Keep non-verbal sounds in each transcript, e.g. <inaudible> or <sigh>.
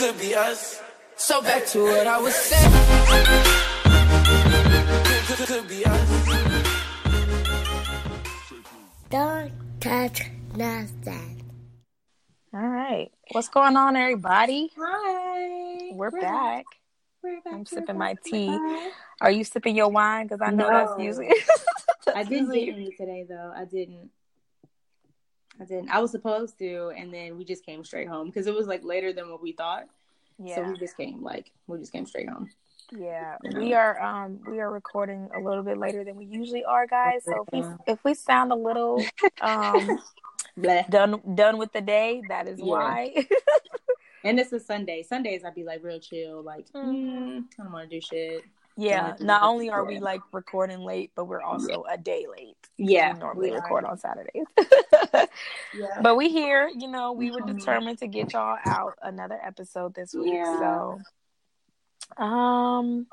could be us. So back to what I was saying. Could, could, could be us. Don't touch nothing. All right. What's going on, everybody? Hi. We're back. We're back. I'm we're sipping back, my tea. back. Are you sipping your wine? Because I know that's No. usually. <laughs> <laughs> I didn't get any today though. I didn't. I didn't. I was supposed to, and then we just came straight home because it was like later than what we thought. Yeah. So we just came like we just came straight home. yeah. We are um we are recording a little bit later than we usually are, guys. So if we <laughs> if we sound a little um done done with the day, that is Yeah. why. And this is Sunday. Sundays I'd be like real chill, like Mhm. mm, I don't want to do shit. Yeah. Yeah. Not only are we like recording late, but we're also a day late. Yeah, we normally we record on Saturdays. <laughs> Yeah. But we here, you know, we were determined to get y'all out another episode this week. Yeah. So um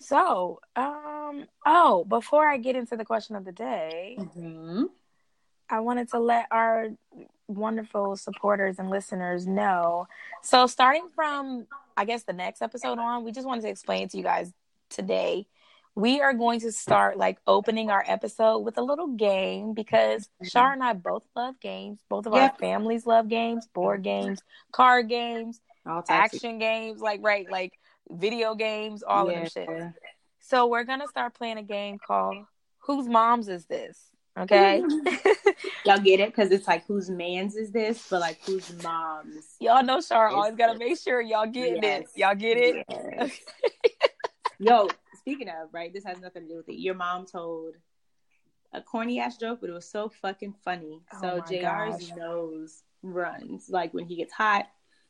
so um oh, before I get into the question of the day, hmm I wanted to let our wonderful supporters and listeners know. So starting from I guess the next episode on, we just wanted to explain to you guys today. We are going to start like opening our episode with a little game because mm-hmm. Shar and I both love games. Both of our families love games, board games, card games, action games, like right, like video games, all of them shit. So we're gonna start playing a game called Whose Moms Is This? Okay. <laughs> Y'all get it because it's like whose man's is this, but like whose mom's. y'all know Shar always gotta make sure y'all it. Yes. Y'all get it? Yes. <laughs> Yo, speaking of, right, this has nothing to do with it. Your mom told a corny ass joke, but it was so fucking funny. Oh so JR's gosh. nose runs. Like when he gets hot,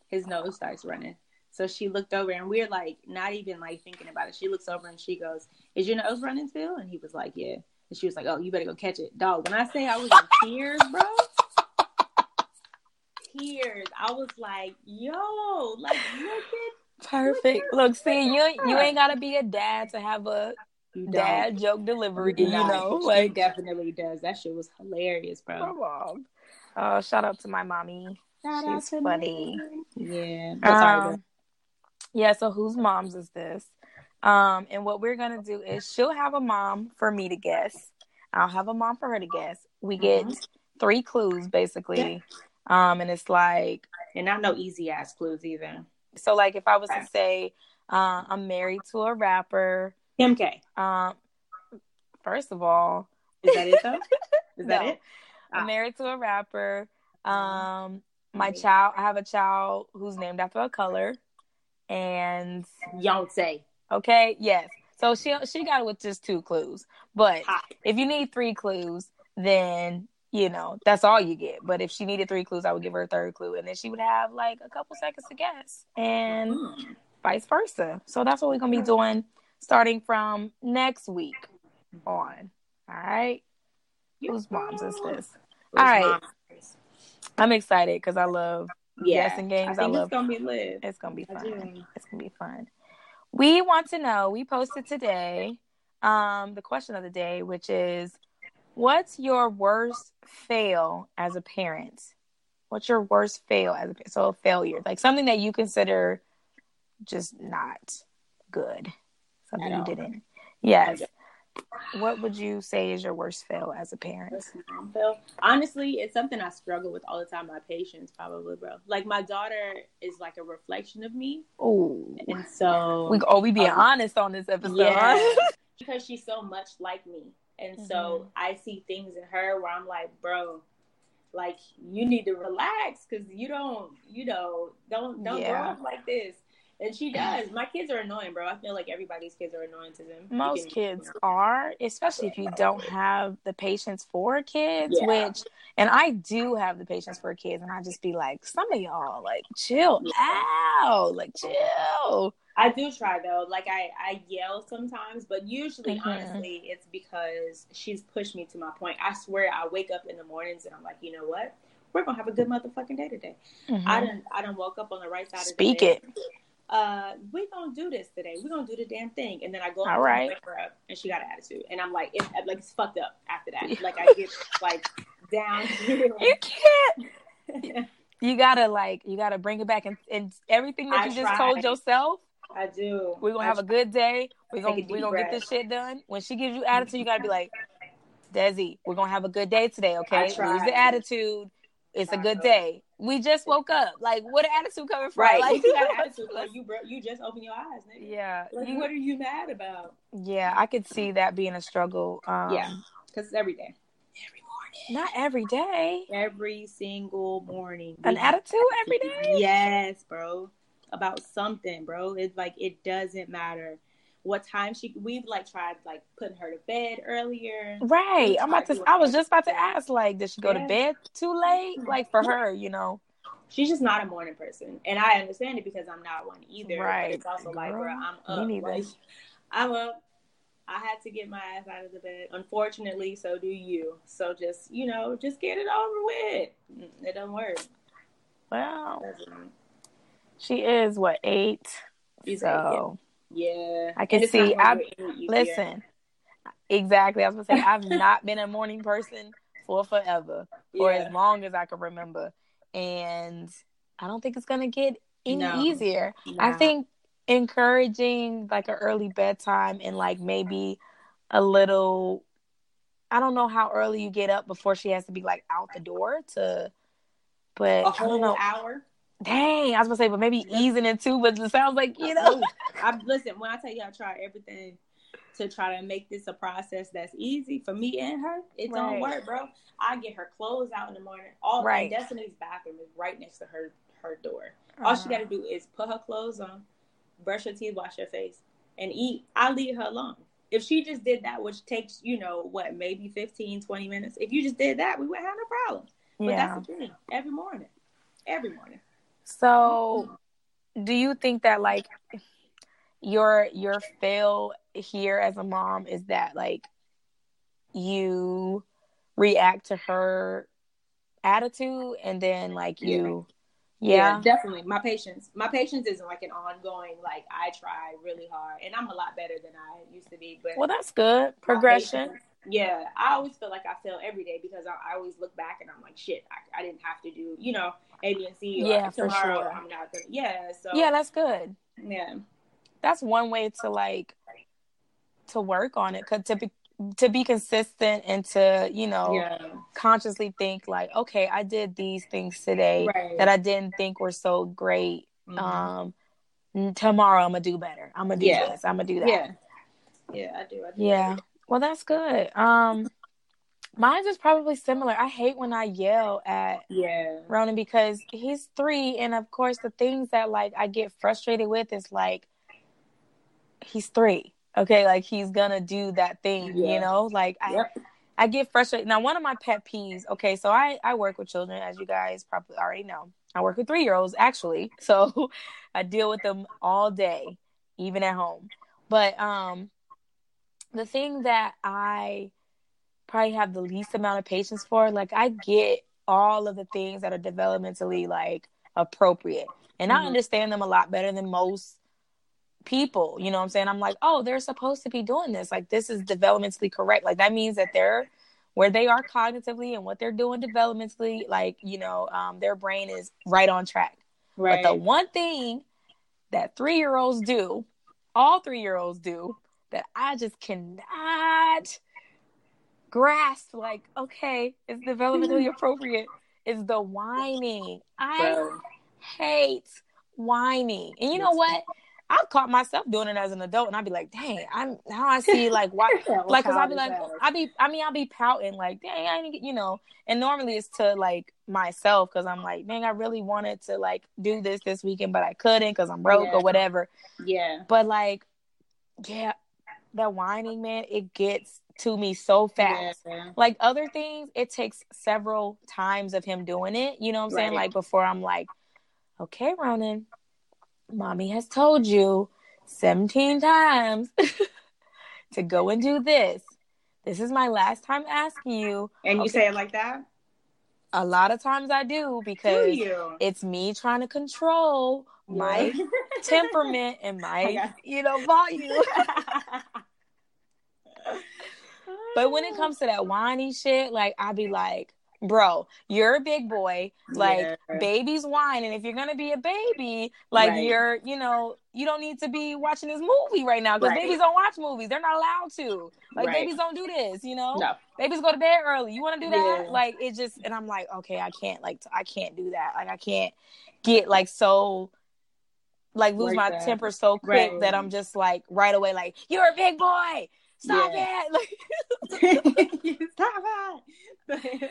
his nose starts running. So she looked over and we're like not even like thinking about it. She looks over and she goes, Is your nose running still? And he was like, Yeah. And she was like, Oh, you better go catch it. Dog, when I say I was in tears, bro. Tears. I was like, yo, like look at Perfect. Look, see, you you ain't gotta be a dad to have a you dad joke delivery, You you know? <laughs> She Like definitely does. That shit was hilarious, bro. mom. Oh, shout out to my mommy. Shout She's to funny. Yeah. But sorry. Um, yeah, so whose moms is this? Um, and what we're gonna do is she'll have a mom for me to guess. I'll have a mom for her to guess. We get Mhm. three clues basically. Um, and it's like And not no easy ass clues either. So like if I was to say uh, I'm married to a rapper, Kim K. um first of all, Is that it though? <laughs> Is that No. it? I'm Ah. married to a rapper. Um my child I have a child who's named after a color. And Beyonce. Okay, yes. So she she got it with just two clues. But Hot. if you need three clues, then you know that's all you get. But if she needed three clues, I would give her a third clue, and then she would have like a couple seconds to guess, and Mm. vice versa. So that's what we're gonna be doing starting from next week on. All right. Whose moms is this? Whose All right. I'm excited because I love Yeah. guessing games. I, think love. it's gonna be lit. It's gonna be fun. It's gonna be fun. We want to know. We posted today um, the question of the day, which is, "What's your worst fail as a parent? What's your worst fail as a so a failure, like something that you consider just not good, something you didn't? Yes. What would you say is your worst fail as a parent? Honestly, it's something I struggle with all the time. My patience, probably, bro. Like my daughter is like a reflection of me, Oh, and so we oh we being Um, honest on this episode. Yeah, <laughs> because she's so much like me, and Mhm. so I see things in her where I'm like, bro, like you need to relax because you don't, you know, don't don't Yeah. grow up like this. And she does. My kids are annoying, bro. I feel like everybody's kids are annoying to them. Most kids are, especially if you don't have the patience for kids, Yeah. which, and I do have the patience for kids, and I just be like, some of y'all, like, chill out, like, chill. I do try though. Like I, I yell sometimes, but usually, Mhm. honestly, it's because she's pushed me to my point. I swear, I wake up in the mornings and I'm like, you know what? We're gonna have a good motherfucking day today. I didn't, I didn't woke up on the right side. Speak of the bed. it. Uh, we gonna do this today. We gonna do the damn thing. And then I go All and wake her up, and she got an attitude, and I'm like, it, like it's fucked up after that. Like I get like down. <laughs> You can't. <laughs> you gotta like you gotta bring it back and, and everything that I you just told yourself. I do. We're gonna I have a good day. We're gonna we're gonna get this shit done. When she gives you attitude, you gotta be like, Desi, we're gonna have a good day today, okay? Lose the attitude. It's a good day. We just woke up. Like, what attitude coming from? Right. Like, <laughs> <laughs> you got attitude. Like you, bro, you just open your eyes, nigga. yeah, Like, you- what are you mad about? yeah. I could see that being a struggle. Um, Yeah. Because it's every day. Every morning. Not every day. Every single morning. An attitude every day. <laughs> Yes, bro. About something, bro. It's like it doesn't matter what time she. We've like tried like putting her to bed earlier. Right. I'm about to. I was just about to ask. Like, did she go to bed too late? <laughs> Like for her, you know. She's just not a morning person, and I understand it because I'm not one either. Right. It's also like, bro, I'm me up. neither. Like, I'm up. I had to get my ass out of the bed. Unfortunately, so do you. So just you know, just get it over with. Mm, it doesn't work. Well, doesn't. She is what eight. She's so Yeah, I can And it's not see- I- listen. Exactly. I was gonna say I've <laughs> not been a morning person for forever, or as long as I can remember, and I don't think it's gonna get any No. easier. I think encouraging like an early bedtime and like maybe a little I don't know how early you get up before she has to be like out the door to but a I don't know. hour. Dang, I was gonna say, but maybe easing it too, but it sounds like, you know. I listen when I tell you I try everything to try to make this a process that's easy for me and her. It don't work, bro. I get her clothes out in the morning. All Right. Destiny's bathroom is right next to her her door. All she Uh-huh. got to do is put her clothes on, brush her teeth, wash her face, and eat. I leave her alone. If she just did that, which takes, you know, what, maybe 15, 20 minutes, if you just did that, we wouldn't have no problem. But yeah. that's the thing. Every morning. Every morning. So, mm-hmm. do you think that like your your fail here as a mom is that like you react to her attitude and then like you yeah, definitely. My patience, my patience isn't like an ongoing. Like I try really hard, and I'm a lot better than I used to be. But well that's good progression yeah, I always feel like I fail every day because I, I always look back and I'm like, shit, I, I didn't have to do, you know, A, B, and C. Or Yeah, for tomorrow sure. I'm not gonna. Yeah, so yeah that's good yeah, that's one way to like to work on it 'cause to be to be consistent and to you know yeah, consciously think like okay i did these things today right. that i didn't think were so great Mhm. um tomorrow i'm gonna do better i'm gonna do Yeah. this i'm gonna do that yeah, yeah, I do. I do. yeah well that's good um mine's is probably similar i hate when i yell at yeah, ronan because he's three and of course the things that like i get frustrated with is like he's three okay like he's gonna do that thing Yeah. you know like i Yep. I get frustrated. Now, one of my pet peeves, okay, so I, I work with children, as you guys probably already know. I work with three year olds, actually. <laughs> So I deal with them all day, even at home. But um, the thing that I probably have the least amount of patience for, like, I get all of the things that are developmentally, like, appropriate. And I Mhm. understand them a lot better than most people. You know what I'm saying? I'm like, oh, they're supposed to be doing this. Like, this is developmentally correct. Like, that means that they're where they are cognitively and what they're doing developmentally. Like, you know, um, their brain is right on track. right. But the one thing that three year olds do, all three year olds do, that I just cannot grasp, like, okay, it's developmentally <laughs> appropriate, is the whining. I hate whining. And you know what? I've caught myself doing it as an adult, and I'd be like, "Dang, I'm now I see like why." like, cause I'll be like, I'll be, I mean, I'll be pouting like, "Dang, I didn't get," you know. And normally it's to like myself, cause I'm like, "Dang, I really wanted to like do this this weekend, but I couldn't, cause I'm broke Yeah. or whatever." yeah, But like, yeah, that whining, man, it gets to me so fast. yeah, Like other things, it takes several times of him doing it. You know what I'm saying? Right. Like before I'm like, okay, Ronan, mommy has told you 17 times <laughs> to go and do this. This is my last time asking you. and you Okay. say it like that? A lot of times I do Do because you? it's me trying to control my <laughs> temperament and my, you know, volume. <laughs> But when it comes to that whiny shit, like I be like, bro, you're a big boy. Like Yeah. babies whine, and if you're gonna be a baby, like Right. you're, you know, you don't need to be watching this movie right now because Right. babies don't watch movies. They're not allowed to. Like Right. babies don't do this, you know. No. Babies go to bed early. You want to do that? Yeah. Like it just, and I'm like, okay, I can't. Like I can't do that. Like I can't get like so. Like lose Like my that. temper so quick Right. that I'm just like right away like you're a big boy stop Yeah. it <laughs> like <laughs> <laughs> Stop it.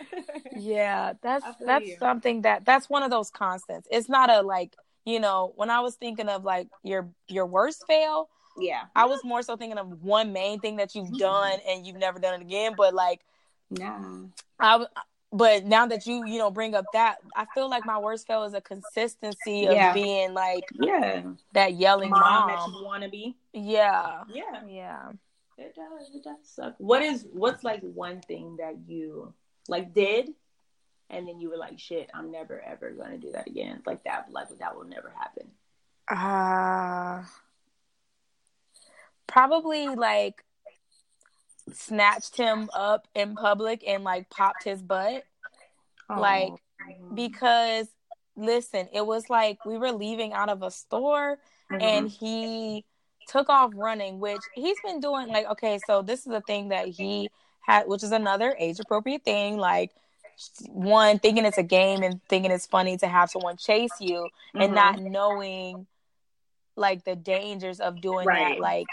Yeah, that's that's you. something that that's one of those constants. It's not a like, you know, when I was thinking of like your your worst fail, yeah. I was more so thinking of one main thing that you've done and you've never done it again, but like Nah. I but now that you, you know, bring up that, I feel like my worst fail is a consistency of Yeah. being like Yeah. that yelling Mom, mom. that you want to be. Yeah. Yeah. Yeah. It does. It does suck. What is what's like one thing that you like did, and then you were like, "Shit, I'm never ever gonna do that again." Like that. Like that will never happen. Uh probably like snatched him up in public and like popped his butt Like, Oh. because listen, it was like we were leaving out of a store Mhm. and he took off running, which he's been doing like okay, so this is a thing that he had which is another age appropriate thing, like one thinking it's a game and thinking it's funny to have someone chase you and Mhm. not knowing like the dangers of doing Right. that like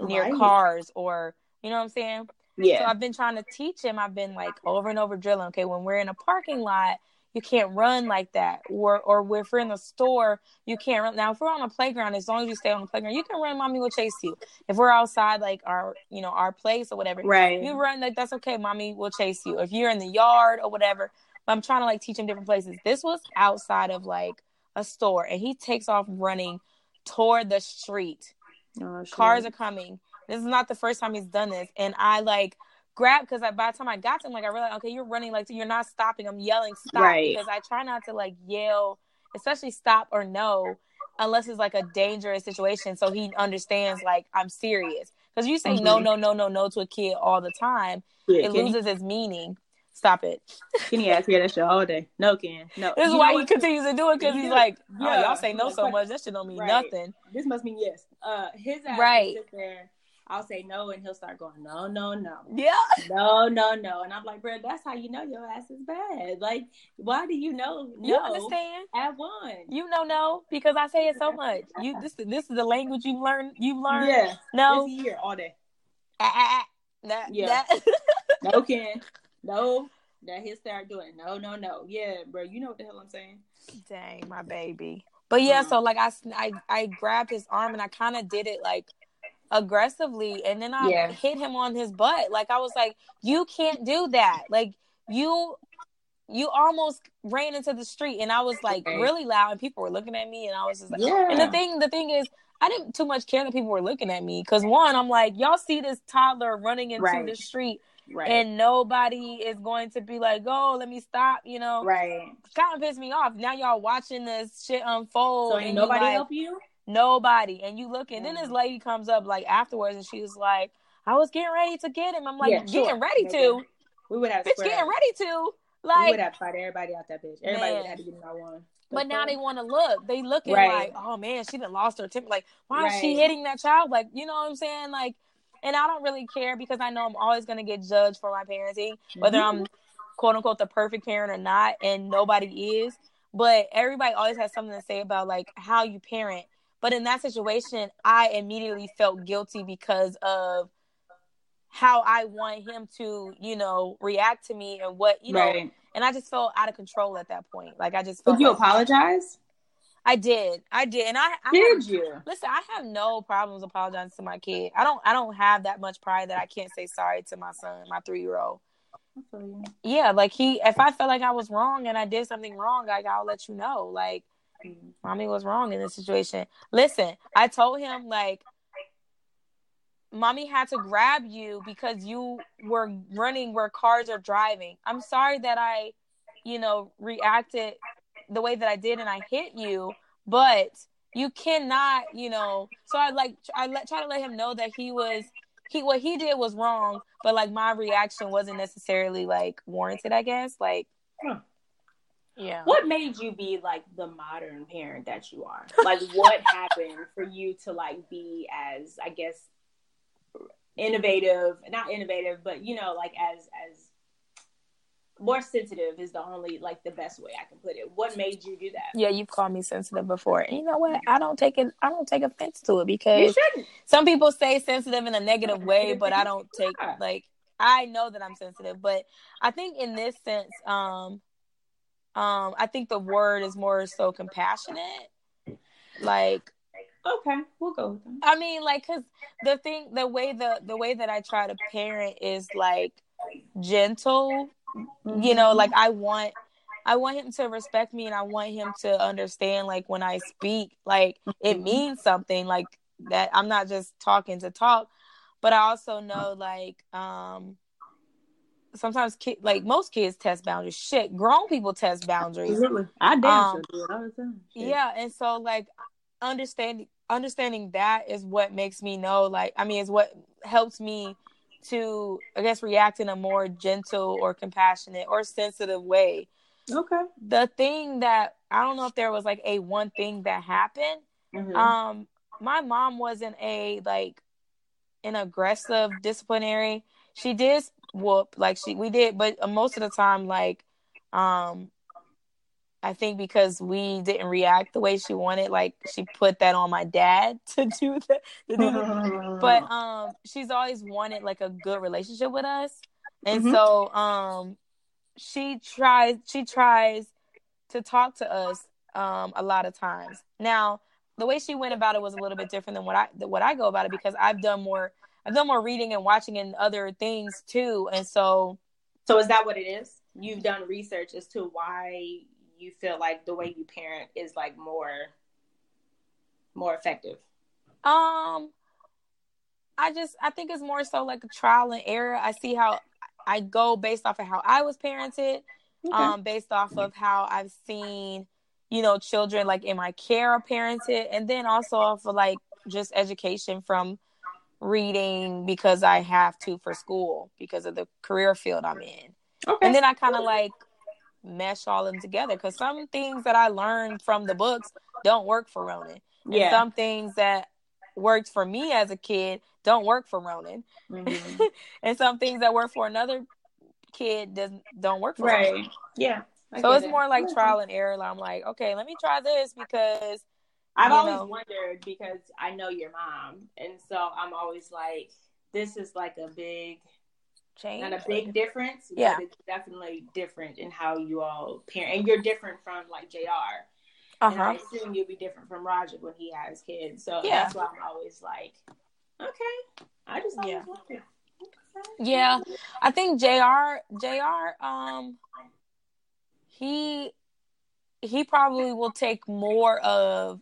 near Right. cars or you know what I'm saying? Yeah. So I've been trying to teach him. I've been like over and over drilling. Okay, when we're in a parking lot, you can't run like that. Or or if we're in the store, you can't run. Now if we're on a playground, as long as you stay on the playground, you can run. Mommy will chase you. If we're outside, like our you know our place or whatever, right. you run like that's okay. Mommy will chase you. If you're in the yard or whatever, I'm trying to like teach him different places. This was outside of like a store, and he takes off running toward the street Oh, cars are coming. This is not the first time he's done this, and I like grabbed because I by the time I got to him, like I realized, okay, you're running like you're not stopping. I'm yelling stop Right. because I try not to like yell, especially stop or no, unless it's like a dangerous situation, so he understands like I'm serious. Because you say no, Mhm. no, no, no, no to a kid all the time, Yeah, it Kenny, loses its meaning. Stop it. <laughs> can Kenny asked me that shit all day. No, Ken. No. This is why he continues to do it because he's like, oh, Yeah. y'all say no so much. That shit don't mean Right. nothing. This must mean yes. Uh, his ass Right. sit there. I'll say no, and he'll start going no, no, no. Yeah. <laughs> No, no, no. And I'm like, bro, that's how you know your ass is bad. Like, why do you know no You understand? at one? You know no because I say it so much. You <laughs> this this is the language you've learned. You've learned. Yeah. No. This year all day. Ah, ah, ah. That, Yeah. that. <laughs> No, Ken. No. That he'll start doing no, no, no. Yeah, bro. You know what the hell I'm saying? Dang, my baby. But yeah, Mhm. so like I, I, I grabbed his arm and I kind of did it like aggressively, and then I Yeah. hit him on his butt. Like I was like, "You can't do that." Like you, you almost ran into the street, and I was like really loud, and people were looking at me, and I was just like, Yeah. And the thing, the thing is, I didn't too much care that people were looking at me because one, I'm like, y'all see this toddler running into Right. the street, Right. and nobody is going to be like, "Oh, let me stop," you know. right. Kind of pissed me off. Now y'all watching this shit unfold. So and ain't nobody like, help you? Nobody, and you look, and then this lady comes up like afterwards, and she was like, "I was getting ready to get him." I'm like, Yeah, "Getting sure. ready to, We would have bitch, getting ready to." Like we would have fight everybody out that bitch. Everybody would have to get that one. But now they want to look. They looking Right. like, oh man, she done lost her temper. Like, why is she hitting that child? Like, you know what I'm saying? Like, and I don't really care because I know I'm always gonna get judged for my parenting, whether Mhm. I'm quote unquote the perfect parent or not, and nobody is. But everybody always has something to say about like how you parent. But in that situation, I immediately felt guilty because of how I want him to, you know, react to me and what you know. right. And I just felt out of control at that point. Like I just felt Did you like- apologize? I did. I did. And I, I Did have- you? listen, I have no problems apologizing to my kid. I don't I don't have that much pride that I can't say sorry to my son, my three year old. I feel you. Yeah, like he if I felt like I was wrong and I did something wrong, like I'll let you know. Like. Mommy was wrong in this situation. Listen, I told him like mommy had to grab you because you were running where cars are driving. I'm sorry that I, you know, reacted the way that I did and I hit you, but you cannot, you know. So I like I let try to let him know that he was he what he did was wrong, but like my reaction wasn't necessarily like warranted, I guess. Like Yeah. What made you be like the modern parent that you are? Like, what <laughs> happened for you to like be as, I guess, innovative? Not innovative, but you know, like as as more sensitive is the only like the best way I can put it. What made you do that? Yeah, you've called me sensitive before. And you know what? I don't take it I don't take offense to it because some people say sensitive in a negative way, but I don't take like I know that I'm sensitive, but I think in this sense, um, um, I think the word is more so compassionate. Like, Okay, we'll go with them. I mean, like, cause the thing, the way the the way that I try to parent is like gentle. You know, like I want. I want him to respect me and I want him to understand like when I speak like it means something like that I'm not just talking to talk but I also know like um sometimes kid like most kids test boundaries shit grown people test boundaries Absolutely. I damn Um, sure do all the time. Shit. yeah and so like understanding understanding that is what makes me know like I mean is what helps me to I guess react in a more gentle or compassionate or sensitive way Okay. the thing that I don't know if there was like a one thing that happened Mhm. um my mom wasn't a like an aggressive disciplinary she did whoop like she we did but uh, most of the time like um i think because we didn't react the way she wanted like she put that on my dad <laughs> to do that to do the, but <laughs> um she's always wanted like a good relationship with us and Mhm. so um she tries she tries to talk to us um a lot of times now the way she went about it was a little bit different than what i what i go about it because i've done more i've done more reading and watching and other things too and so So is that what it is? You've done research as to why you feel like the way you parent is like more more effective. Um, I just I think it's more so like a trial and error. I see how I go based off of how I was parented, um, based off of how I've seen, you know, children like in my care are parented, and then also off of like just education from reading because I have to for school because of the career field I'm in. okay. And then I kind of like mesh all of them together because some things that I learned from the books don't work for Ronan. And yeah. some things that worked for me as a kid don't work for Ronan. Mhm. <laughs> and some things that work for another kid doesn't don't work for Right. Ronan. Yeah. I So it's it. more like trial and error. I'm like, okay, let me try this because I've always know. wondered because I know your mom, and so I'm always like, this is like a big, change. not a big difference, Yeah. it's definitely different in how you all parent, and you're different from like Jr. Uh And I assume you'll be different from Roger when he has kids. So Yeah. that's why I'm always like, okay, I just always Yeah. wondered. Yeah, I think Jr. Jr. Um, he he probably will take more of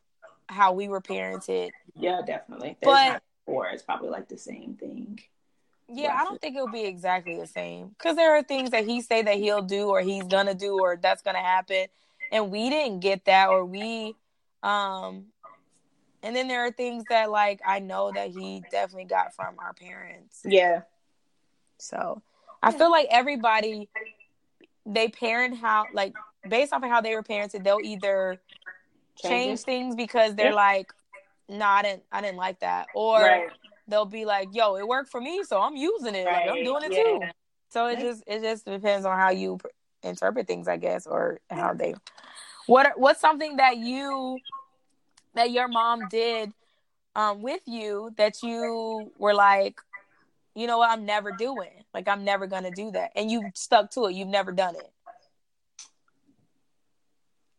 how we were parented. Yeah, definitely. There's But- four. It's probably like the same thing. Yeah, I don't think it'll be exactly the same because there are things that he say that he'll do or he's gonna do or that's gonna happen, and we didn't get that or we, um, and then there are things that like I know that he definitely got from our parents. Yeah. So I feel like everybody they parent how like based off of how they were parented, they'll either change it. things because they're Yeah. like, no, I didn't I didn't like that. Or Right. they'll be like, yo, it worked for me, so I'm using it. Like I'm doing it Yeah. too. So it Right. just it just depends on how you pr- interpret things, I guess, or how they what what's something that you that your mom did um with you that you were like you know what I'm never doing. Like I'm never going to do that. And you stuck to it. You've never done it.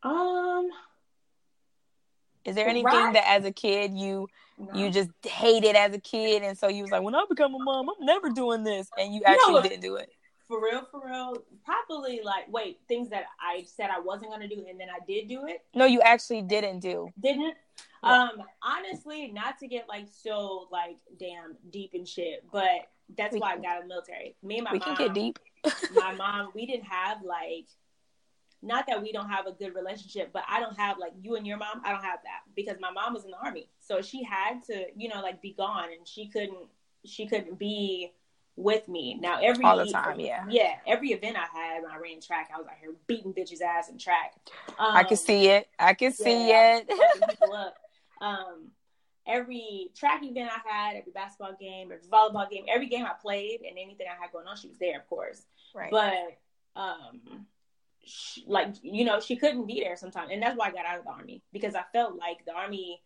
Um. Is there anything Right. that as a kid you no. you just hated as a kid and so you was like when I become a mom I'm never doing this and you actually what? didn't do it. for real, for real, probably like wait things that I said I wasn't gonna do and then I did do it. No, you actually didn't do. Didn't. Yeah. Um. Honestly, not to get like so like damn deep and shit, but that's We why can- I got in the military. Me and my we mom. can get deep. my <laughs> mom, we didn't have like, not that we don't have a good relationship, but I don't have like you and your mom. I don't have that because my mom was in the army, so she had to, you know, like be gone, and she couldn't, she couldn't be with me. Now every All the time, yeah. yeah, every event I had when I ran track, I was out here beating bitches ass in track. Um, I can see it. I can see it. I was fucking people <laughs> up. Um, every track event I had, every basketball game, every volleyball game, every game I played, and anything I had going on, she was there, of course. Right. But um, she, like you know, she couldn't be there sometimes, and that's why I got out of the army because I felt like the army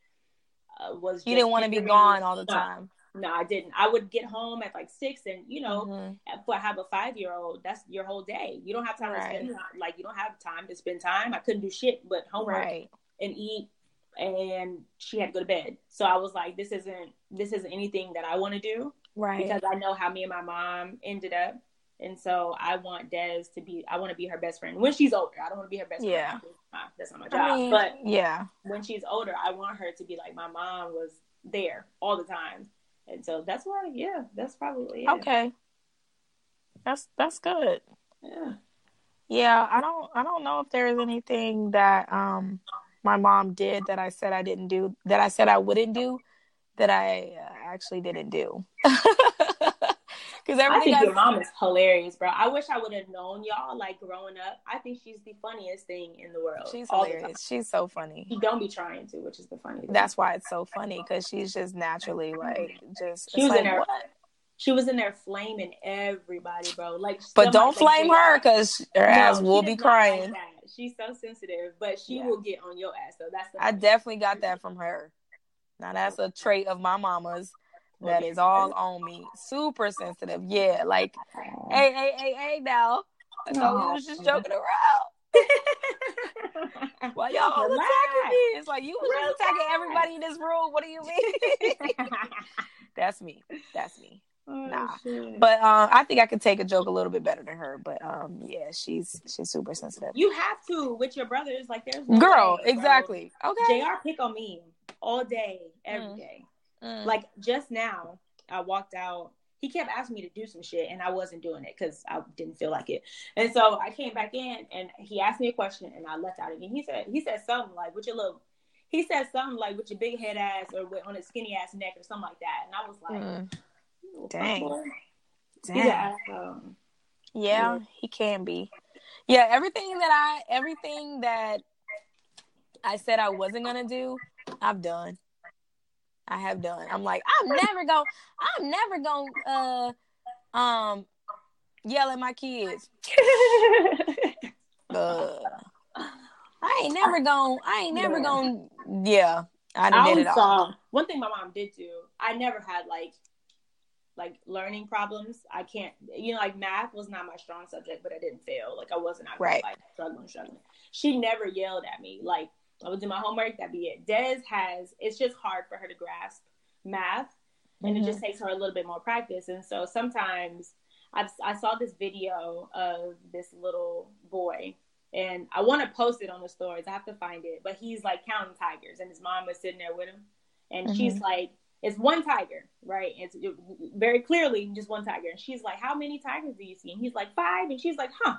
uh, was. you didn't want to be gone all the time. No, I didn't. I would get home at like six, and you know, Mhm. if I have a five year old, that's your whole day. You don't have time Right. to spend like you don't have time to spend time. I couldn't do shit but homework Right. and eat, and she had to go to bed. So I was like, this isn't this isn't anything that I want to do Right. because I know how me and my mom ended up, and so I want Des to be. I want to be her best friend when she's older. I don't want to be her best Yeah. friend. Uh, That's not my job. I mean, but yeah. when she's older, I want her to be like my mom was there all the time. And so that's why, yeah, that's probably it. Okay. That's that's good. Yeah. Yeah, I don't I don't know if there's anything that um my mom did that I said I didn't do that I said I wouldn't do that I uh, actually didn't do. <laughs> Cuz I everything think your mom is hilarious, bro. I wish I would have known y'all like growing up. I think she's the funniest thing in the world. she's all the time. hilarious. She's so funny. Don't be trying to, which is the funny thing. That's why it's so funny cuz she's just naturally like just She was in like, there- what? she was in there flaming everybody, bro. Like, But don't flame her cuz her No, ass will be crying. Like. She's so sensitive, but she Yeah. will get on your ass. So that's the I definitely got that from her. Now that's a trait of my mama's that is all on me. Super sensitive. Yeah, like hey, hey, hey, hey now. I thought we was just joking around. <laughs> Why y'all all attacking me? It's like you was just attacking everybody in this room. What do you mean? <laughs> That's me. That's me. Oh, Nah. shit. But um I think I could take a joke a little bit better than her. But um yeah, she's she's super sensitive. you have to with your brothers. Like, there's no Girl, way, bro. exactly. Okay. Jr. pick on me all day, every Mm. day. Mm. Like just now, I walked out. He kept asking me to do some shit, and I wasn't doing it because I didn't feel like it. And so I came back in, and he asked me a question, and I left out again. He said, he said something like, "With your little," he said something like, "With your big head ass," or with, on his skinny ass neck, or something like that. And I was like, Mm. "You little Dang. fuckboy." He's an Dang. Yeah, he can be. Yeah, everything that I everything that I said I wasn't gonna do, I've done. I have done. I'm like, I'm never gonna I'm never gonna uh um yell at my kids. <laughs> Uh, I ain't never gonna I ain't never Yeah. gonna yeah. I I done did always it all. saw one thing my mom did do. I never had like like learning problems. I can't, you know, like math was not my strong subject, but I didn't fail. Like I wasn't out there, Right. like struggling, struggling. She never yelled at me. Like I would do my homework. That'd be it. Des has. It's just hard for her to grasp math, and Mhm. it just takes her a little bit more practice. And so sometimes I've, I saw this video of this little boy. And I want to post it on the stories. I have to find it. But he's like counting tigers, and his mom was sitting there with him. And she's like, it's one tiger, right? It's it, very clearly just one tiger. And she's like, how many tigers do you see? And he's like, five. And she's like, huh,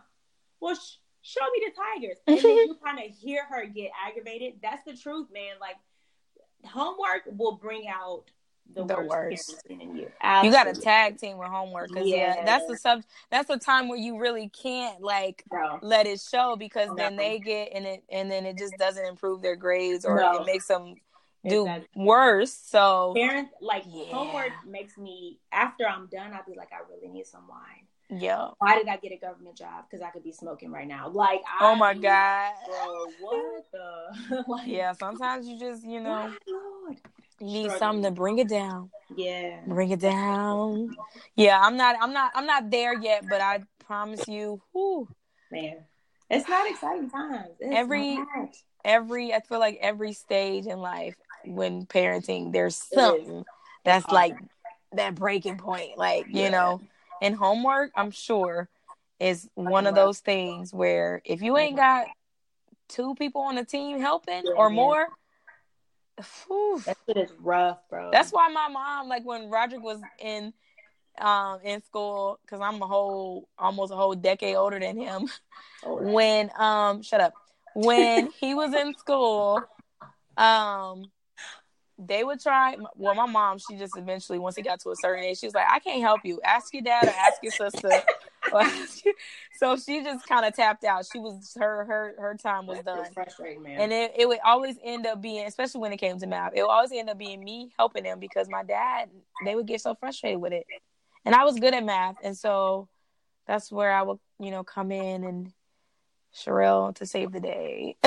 well, sh- show me the tigers. <laughs> And then you kind of hear her get aggravated. That's the truth, man. Like, homework will bring out the, The worst, worst. you. You got to tag team with homework because yeah. Yeah. that's the sub. That's the time where you really can't like let it show because then they get in it and then it just doesn't improve their grades or No. it makes them do Exactly. worse. So Parent, like, Yeah. homework makes me, after I'm done, I'll be like, I really need some wine. Yeah. Why did I get a government job? Because I could be smoking right now. Like, I, Oh my god. <laughs> bro, what the? <laughs> like, Yeah. Sometimes you just you know need Struggling. something to bring it down. Yeah. Bring it down. Yeah. I'm not. I'm not. I'm not there yet, but I promise you. Whew, Man, it's not exciting times. It's Every- every I feel like every stage in life when parenting, there's something that's like that breaking point. Like, you Yeah. know, and homework, I'm sure, is one of those things where if you ain't got two people on the team helping or more, whew, that shit is rough, bro. that's why my mom, like when Roderick was in um in school, because I'm a whole almost a whole decade older than him. Oh, when um shut up. When <laughs> he was in school um they would try. Well, my mom, she just eventually, once he got to a certain age, she was like, "I can't help you. Ask your dad or ask your sister." <laughs> so she just kind of tapped out. She was her her her time was done. frustrating, man. And it, it would always end up being, especially when it came to math, it would always end up being me helping them because my dad, they would get so frustrated with it. And I was good at math. And so that's where I would, you know, come in and Sherelle to save the day. <laughs>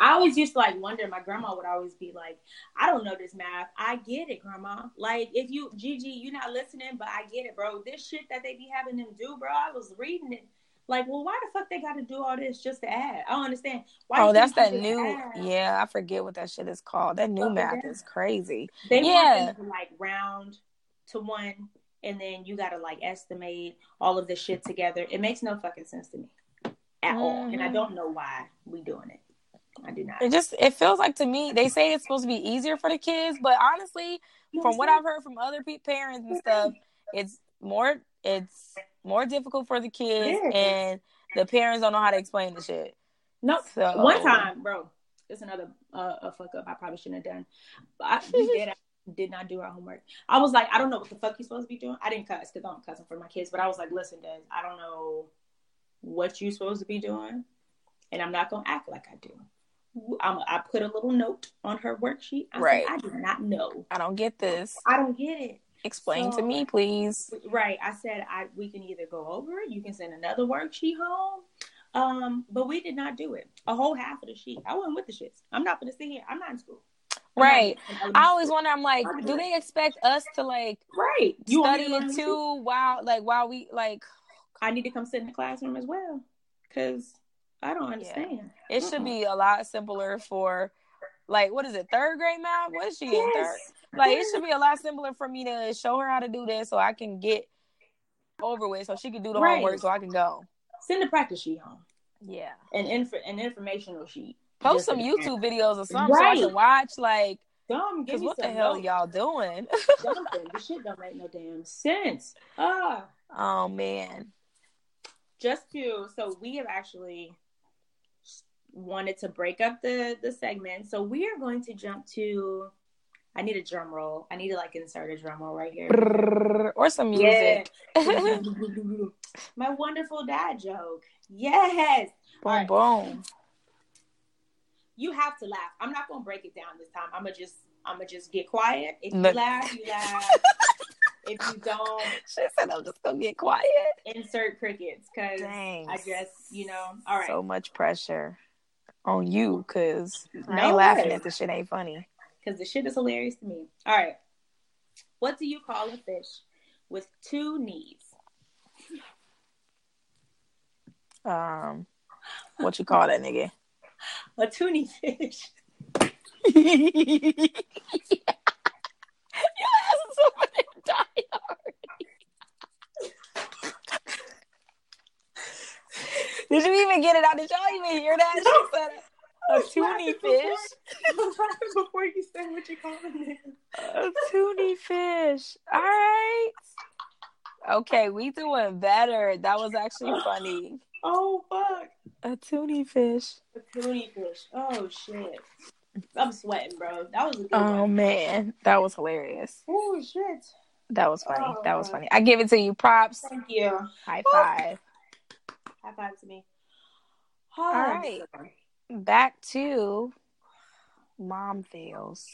I always used to like wonder. My grandma would always be like, "I don't know this math. I get it, grandma. Like if you, Gigi, you're not listening, but I get it, bro. This shit that they be having them do, bro. I was reading it. Like, well, why the fuck they got to do all this just to add? I don't understand. Why oh, that's that new. Yeah, I forget what that shit is called. That new Oh, math yeah. is crazy. They Yeah. to like round to one, and then you got to like estimate all of this shit together. It makes no fucking sense to me at all, and I Mhm. don't know why we doing it. I do not. It just it feels like to me they say it's supposed to be easier for the kids, but honestly, from what I've heard from other parents and stuff, it's more it's more difficult for the kids, Yeah. and the parents don't know how to explain the shit. No, So one time, bro, it's another uh, a fuck up I probably shouldn't have done. But I, <laughs> did did not do our homework. I was like, I don't know what the fuck you supposed to be doing. I didn't cuss because I'm cussing for my kids, but I was like, listen, Des, I don't know what you're supposed to be doing, and I'm not gonna act like I do. I'm, I put a little note on her worksheet. I Right. said, I do not know. I don't get this. I don't get it. Explain So- to me, please. Right. I said I we can either go over it, you can send another worksheet home. Um, but we did not do it. A whole half of the sheet. I wasn't with the shits. I'm not gonna sit here. I'm not in school. I'm Right. in I always school. wonder. I'm like, do they expect us to like Right. You study it too? While like while we like I need to come sit in the classroom as well. Cause I don't understand. it should be a lot simpler for like what is it third grade math? What is she in third? Yes. Like it should be a lot simpler for me to show her how to do this so I can get over with so she can do the Right. homework so I can go. Send the practice sheet home. Yeah. An inf- an informational sheet. Post some YouTube videos or something so I Right. can watch like Dumb, cuz what the hell notes. y'all doing? Something. This shit don't make no damn sense. Ah. <laughs> oh man. Just to so we have actually wanted to break up the the segment so we are going to jump to i need a drum roll i need to like insert a drum roll right here or some music. Yeah. <laughs> my wonderful dad joke yes boom Alright. boom. you have to laugh i'm not gonna break it down this time i'm gonna just i'm gonna just get quiet if you Look. laugh you laugh <laughs> don't <laughs> She said I'm just gonna get quiet. insert crickets because i guess you know all right So much pressure on you because I No ain't laughing if the shit ain't funny. because the shit is hilarious to me. All right. What do you call a fish with two knees? Um, what you call that nigga? <laughs> A toonie fish. Your ass is there dying already. Did you even get it out? Did y'all even hear that? She said a toonie fish. <laughs> Before you say what you call it. A toonie fish. All right. Okay, we doing better. That was actually funny. Oh fuck. A toonie fish. A toonie fish. Oh shit. I'm sweating, bro. That was a good Oh one. man, that was hilarious. Oh shit. That was funny. Oh, that was funny. I give it to you. Props. Thank you. High five. High five to me. All right. Back to mom fails.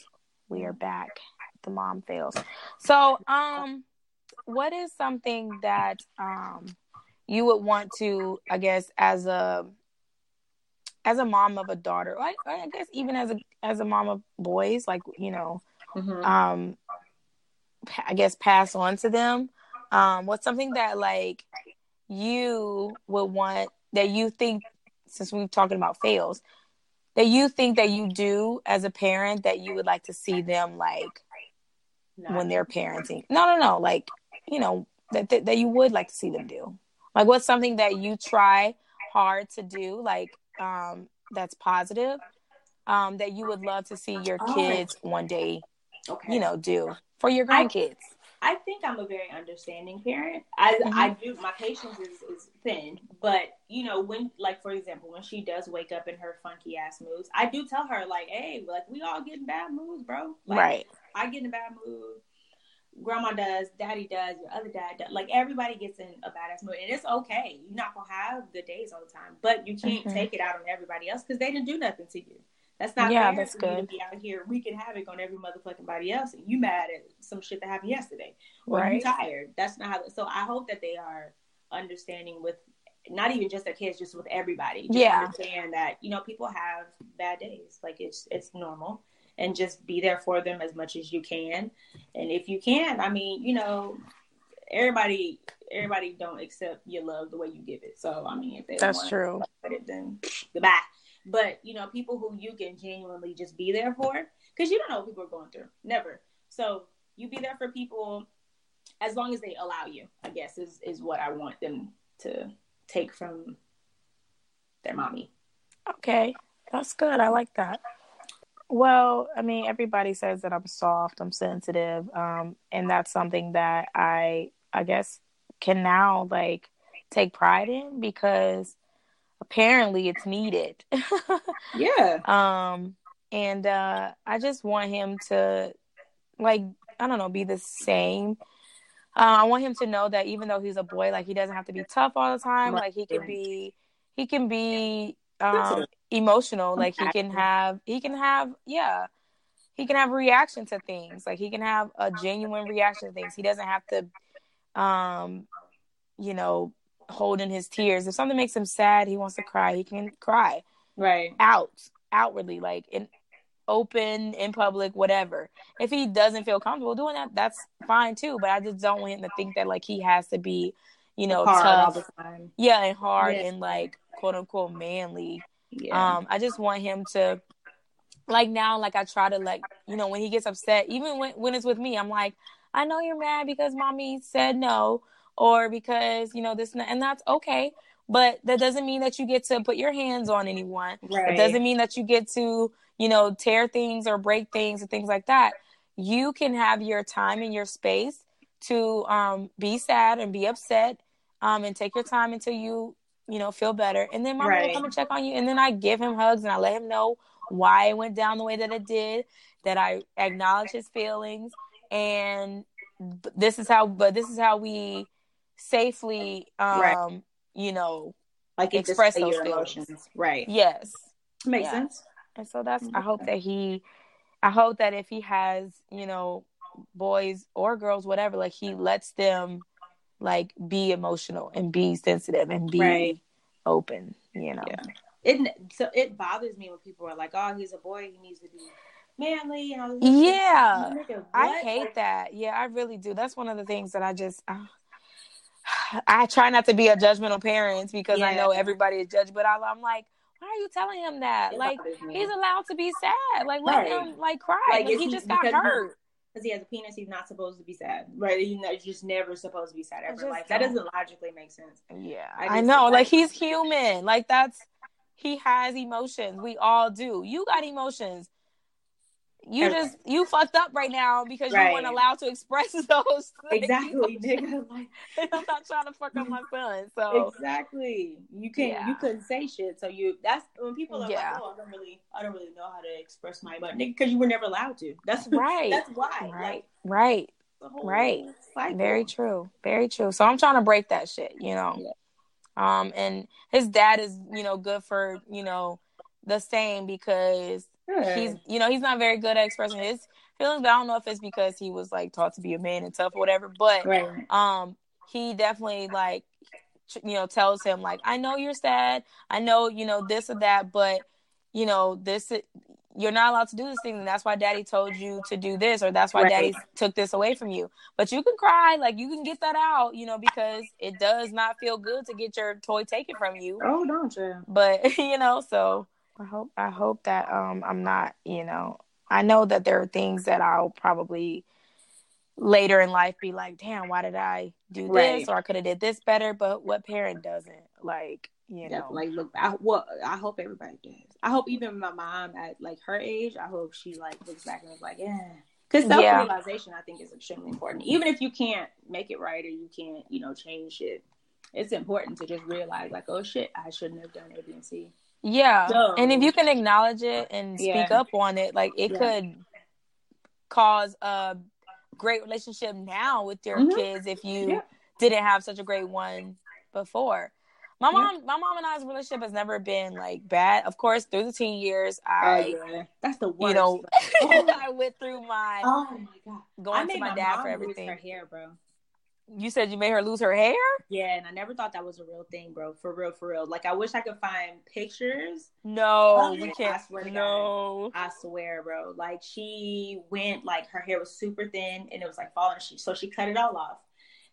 We are back. The mom fails. So, um, what is something that um you would want to, I guess, as a as a mom of a daughter, like I guess even as a as a mom of boys, like you know, Mhm. um i guess pass on to them um what's something that like you would want that you think since we're talking about fails that you think that you do as a parent that you would like to see them like when they're parenting no no no like you know that, that that you would like to see them do like what's something that you try hard to do like um that's positive um that you would love to see your Oh. kids one day okay. you know do for your grandkids I think I'm a very understanding parent. I Mhm. I do my patience is, is thin, but you know when like for example when she does wake up in her funky ass moods, I do tell her like, hey, like we all get in bad moods, bro. Like, right. I get in a bad mood. Grandma does, Daddy does, your other dad does. Like everybody gets in a badass mood, and it's okay. You're not gonna have good days all the time, but you can't Mhm. take it out on everybody else because they didn't do nothing to you. That's not Yeah, fair that's for you to good. be out here wreaking havoc on every motherfucking body else, and you mad at some shit that happened yesterday, or you Right. tired. That's not how. So I hope that they are understanding with not even just their kids, just with everybody. Just Yeah. understand that you know people have bad days. Like it's it's normal, and just be there for them as much as you can. And if you can, I mean, you know, everybody everybody don't accept your love the way you give it. So I mean, if they That's true. it, then goodbye. But you know, people who you can genuinely just be there for, because you don't know what people are going through. Never. So you be there for people as long as they allow you. I guess is is what I want them to take from their mommy. Okay, that's good. I like that. Well, I mean, everybody says that I'm soft, I'm sensitive, um, and that's something that I, I guess, can now like take pride in because apparently it's needed. Yeah. <laughs> um, and uh, I just want him to, like, I don't know, be the same. Uh, I want him to know that even though he's a boy, like he doesn't have to be tough all the time. Like he can be, he can be um, emotional. Like he can have, he can have, yeah, he can have a reaction to things. Like he can have a genuine reaction to things. He doesn't have to, um, you know, hold in his tears. If something makes him sad, he wants to cry. He can cry Right. out outwardly like in open in public whatever if he doesn't feel comfortable doing that that's fine too but i just don't want him to think that like he has to be you know Hard all tough the time. yeah and hard Yeah. and like quote unquote manly Yeah. um i just want him to like now like i try to like you know when he gets upset even when when it's with me i'm like i know you're mad because mommy said no or because you know this and that, and that's okay but that doesn't mean that you get to put your hands on anyone right. it doesn't mean that you get to, you know, tear things or break things and things like that. You can have your time and your space to um, be sad and be upset um, and take your time until you, you know, feel better. And then mama will come and check on you. And then I give him hugs and I let him know why it went down the way that it did, that I acknowledge his feelings. And this is how, but this is how we safely, um, Right. you know, like express those your emotions. Right. yes. Makes Yeah. sense. And so that's I hope that he I hope that if he has, you know, boys or girls, whatever, like he lets them like be emotional and be sensitive and be Right. open, you know. Yeah. It so it bothers me when people are like, "Oh, he's a boy. He needs to be manly." And all this. Yeah. I hate that. Yeah, I really do. That's one of the things that I just uh, I try not to be a judgmental parent because I know everybody is judged, but I, I'm like, why are you telling him that? Like he's allowed to be sad. Like let Right. him like cry. Like, Like, he just got hurt. because he has a penis, he's not supposed to be sad, right? You know, you're just never supposed to be sad ever. Like that doesn't logically make sense. Yeah, I I, know. Like he's human. Like that's he has emotions. We all do. You got emotions. You Everything. just you fucked up right now because you weren't allowed to express <laughs> those. Exactly, nigga. Like <laughs> I'm not trying to fuck up my son. So exactly. You can't. Yeah. You couldn't say shit. So you. That's when people are Yeah. like, "Oh, I don't really, I don't really know how to express my emotion," because you were never allowed to. That's <laughs> Right. That's why. right, Like, right, Right. cycle. very true, very true. So I'm trying to break that shit. You know. Yeah. Um, and his dad is you know good for you know the same because Good. he's you know he's not very good at expressing his feelings but i don't know if it's because he was like taught to be a man and tough or whatever but right. um he definitely like you know tells him like i know you're sad i know you know this or that but you know this you're not allowed to do this thing and that's why daddy told you to do this or that's why Right. daddy took this away from you but you can cry like you can get that out you know because it does not feel good to get your toy taken from you Oh, don't you? but <laughs> you know so i hope i hope that um i'm not you know i know that there are things that i'll probably later in life be like damn why did i do Right. this or i could have did this better but what parent doesn't like you Yeah, know like look, I, well, I hope everybody does. I hope even my mom at like her age, I hope she like looks back and is like, yeah, Because self Yeah. realization, I think, is extremely important. Even if you can't make it right or you can't, you know, change it, it's important to just realize, like, oh shit, I shouldn't have done A, B, and C. Yeah. So- and if you can acknowledge it and speak Yeah. up on it, like it Yeah. could cause a great relationship now with your Mhm. kids if you Yeah. didn't have such a great one before. My mom, my mom and I's relationship has never been like bad. Of course, through the teen years, Oh I, yeah, that's the worst. you know, oh, <laughs> <laughs> I went through my oh my god, going to my, my dad for everything. her hair, bro. You said you made her lose her hair. Yeah, and I never thought that was a real thing, bro. For real, for real. Like I wish I could find pictures. No, Oh, we I can't. swear to God. No. I swear, bro. Like she went like her hair was super thin and it was like falling. She so she cut it all off.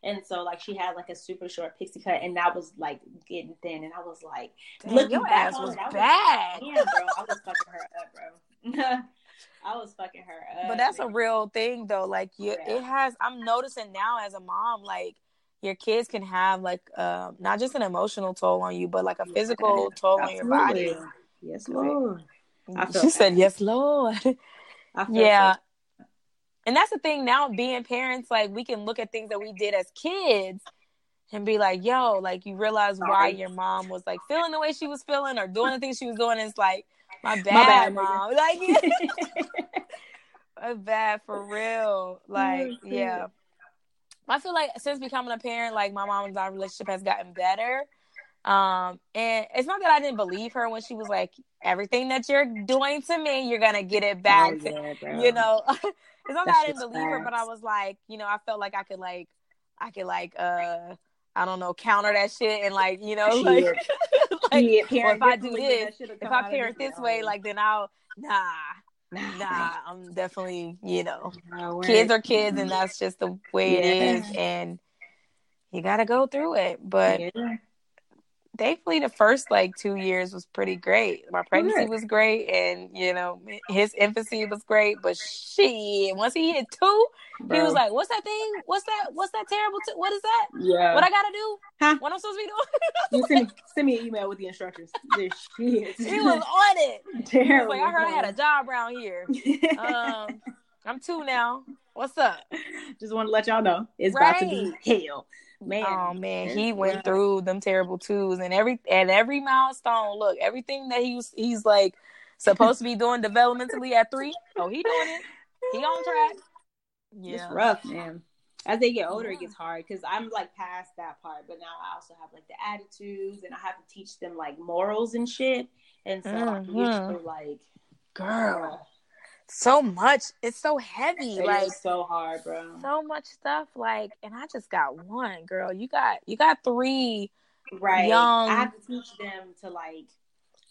And so like she had like a super short pixie cut and that was like getting thin and I was like Dang, Looking your back ass was was- bad. Yeah, bro. I was fucking her up, bro. <laughs> <laughs> I was fucking her up. but that's a real thing though like you Yeah. it has i'm noticing now as a mom like your kids can have like um not just an emotional toll on you but like a physical toll on your body Yes, Lord. <laughs> I she that. said yes lord yeah so- and that's the thing now being parents like we can look at things that we did as kids and be like yo like you realize why your mom was like feeling the way she was feeling or doing the things she was doing it's like my bad, my bad, mom like <laughs> It's bad for real. Like, Oh, yeah. I feel like since becoming a parent, like my mom and our relationship has gotten better. Um, and it's not that I didn't believe her when she was like, everything that you're doing to me, you're gonna get it back. Oh, yeah. <laughs> You know, <laughs> it's not that I didn't believe her, but I was like, you know, I felt like I could like, I could like, uh, I don't know, counter that shit and like, you know, like. <laughs> like Yeah, well, if I do this, if I parent this way, way. like then I'll nah, Nah, nah. I'm definitely, you know, we're- kids are kids and that's just the way it is and you got to go through it but Yeah. Thankfully the first like two years was pretty great. My pregnancy was great and you know his infancy was great but she once he hit two he was like what's that thing? What's that what's that terrible t- what is that? Yeah. what i gotta do? Huh? what i'm supposed to be doing? You <laughs> send me, send me an email with the instructions. This shit. he was on it. <laughs> Terrible. like i heard i had a job around here. Um <laughs> i'm two now. What's up? Just want to let y'all know it's about to be hell, man. Oh man, he Yeah. went through them terrible twos and every and every milestone. Look, everything that he was he's like supposed to be doing developmentally at three. Oh, he doing it. He on track. It's Yeah. rough, man. As they get older, Yeah. it gets hard because I'm like past that part, but now I also have like the attitudes and I have to teach them like morals and shit. And so I'm Mhm. usually like, Girl, so much. It's so heavy. it like so hard, bro. so much stuff. Like, and I just got one. Girl, you got you got three. right. young- I have to teach them to like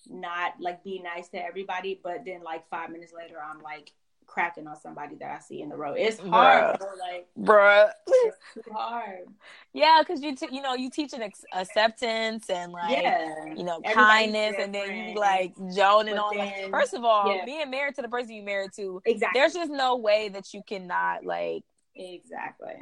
not like be nice to everybody, but then like five minutes later, I'm like cracking on somebody that I see in the road. It's hard, Bruh. bro. Like Bruh. it's too hard. Yeah, because you t- you know you teaching ex- acceptance and like yeah, you know, Everybody's kindness, and then you different. like joning on. Like, first of all, yeah. being married to the person you married to, exactly, there's just no way that you cannot like exactly.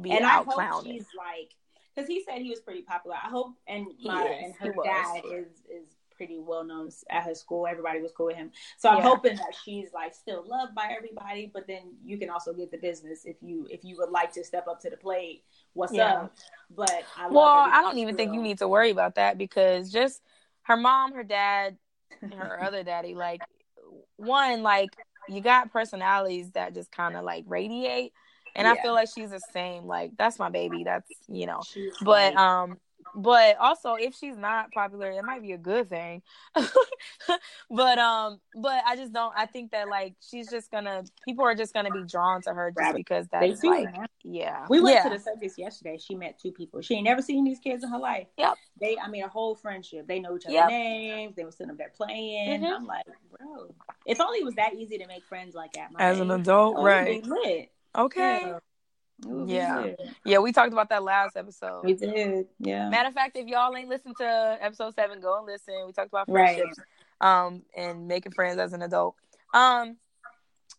be and I hope clowning. she's like, because he said he was pretty popular. I hope, and He my is. and her dad is is pretty well known at her school. Everybody was cool with him, so I'm Yeah. hoping that she's like still loved by everybody. But then you can also get the business if you if you would like to step up to the plate. What's Yeah. up? But I Well, I don't even think you need to worry about that because just her mom, her dad, and her other daddy, like one, like you got personalities that just kind of like radiate, and I feel like she's the same. Like that's my baby. That's you know. She's But like- um, but also if she's not popular, it might be a good thing. <laughs> but um, but I just don't. I think that like she's just gonna people are just gonna be drawn to her just because that's do, like man. yeah. We went yeah. to the circus yesterday. She met two people. She ain't never seen these kids in her life. Yep. They, I mean, a whole friendship. They know each other's Yep. names. They were sitting up there playing. Mhm. I'm like, bro, if only it was that easy to make friends like at my as an adult, right? lit. Okay. Yeah. Yeah. Yeah, we talked about that last episode. We did. Yeah. Matter of fact, if y'all ain't listened to episode seven, go and listen. We talked about Right. friendships, um, and making friends as an adult. Um,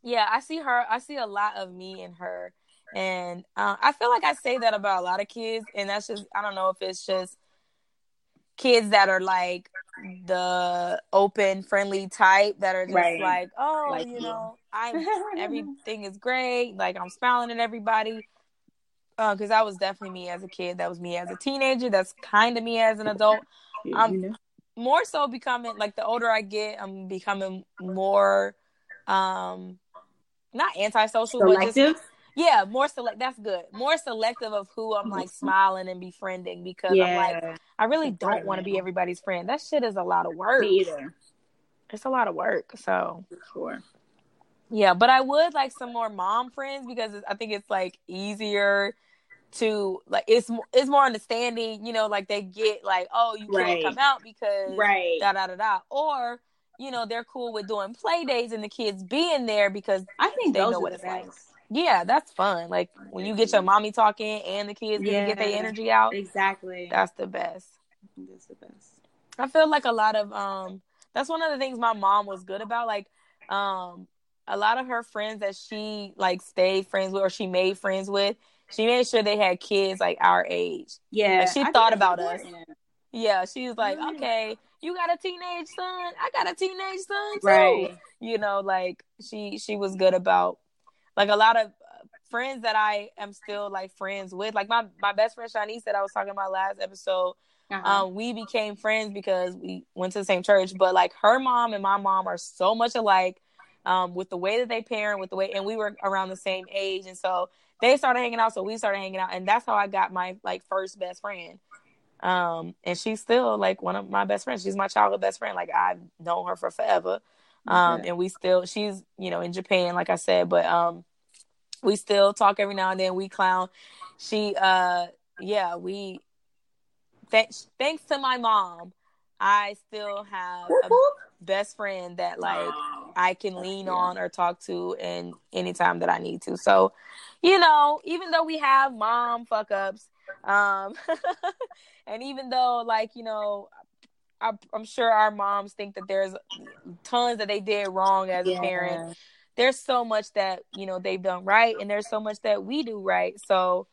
yeah, I see her. I see a lot of me in her, and uh, I feel like I say that about a lot of kids, and that's just I don't know if it's just kids that are like the open, friendly type that are just Right. like, oh, Like you you. know, I'm <laughs> everything is great. Like I'm smiling at everybody. Because uh, that was definitely me as a kid. That was me as a teenager. That's kind of me as an adult. <laughs> I'm more so becoming like the older I get, I'm becoming more um not antisocial, but just Selective. yeah, more select. That's good. More selective of who I'm like smiling and befriending because I'm like I really don't want to be everybody's friend. That shit is a lot of work. Me either. It's a lot of work. So For sure. Yeah, but I would like some more mom friends because I think it's like easier to like it's it's more understanding. You know, like they get like oh you Right. can't come out because Right. da da da da or. You know, they're cool with doing play days and the kids being there because I think They know what it's like. Yeah, that's fun. Like when you get your mommy talking and the kids get to get their energy out. Exactly. That's the best. That's the best. I feel like a lot of um that's one of the things my mom was good about. Like um a lot of her friends that she like stayed friends with or she made friends with, she made sure they had kids like our age. Yeah. Like, she I thought about us. Yeah, she was like, Mm. Okay, you got a teenage son, I got a teenage son too. Right. you know like she she was good about like a lot of uh, friends that i am still like friends with like my my best friend shanice that i was talking about last episode Uh-huh. um we became friends because we went to the same church but like her mom and my mom are so much alike um with the way that they parent with the way and we were around the same age and so they started hanging out so we started hanging out and that's how i got my like first best friend. Um and she's still like one of my best friends. She's my childhood best friend. Like i've known her for forever. Um Okay. and we still she's you know in japan like i said but um we still talk every now and then. We clown. She uh yeah we thanks thanks to my mom i still have a best friend that like. I can lean Yeah. on or talk to and anytime that I need to. So, you know, even though we have mom fuck ups, um, <laughs> and even though like, you know, I, I'm sure our moms think that there's tons that they did wrong as a parent. There's so much that, you know, they've done right and there's so much that we do right. So,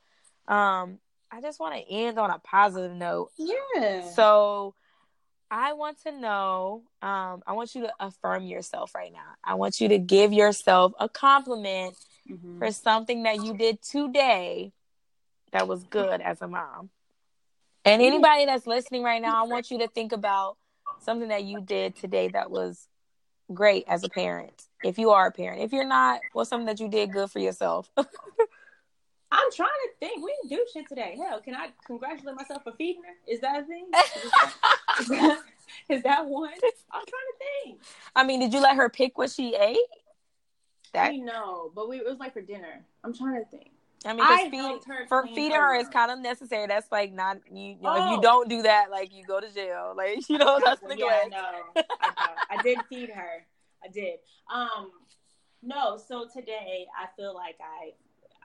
um, I just want to end on a positive note. Yeah. So I want to know, um, I want you to affirm yourself right now. I want you to give yourself a compliment Mhm. for something that you did today that was good as a mom. And anybody that's listening right now, I want you to think about something that you did today that was great as a parent. If you are a parent, if you're not, what's something that you did good for yourself? <laughs> I'm trying to think. We didn't do shit today. Hell, can I congratulate myself for feeding her? Is that a thing? <laughs> Is that, is that one? I'm trying to think. I mean, did you let her pick what she ate? That know, but we it was like for dinner. I'm trying to think. I mean, I feeding, her for feeding her her is kind of necessary. That's like not you. you know, if Oh. you don't do that, like you go to jail. Like <laughs> you know, that's Well, yeah, I know. <laughs> I know. I did feed her. I did. Um, no. So today, I feel like I,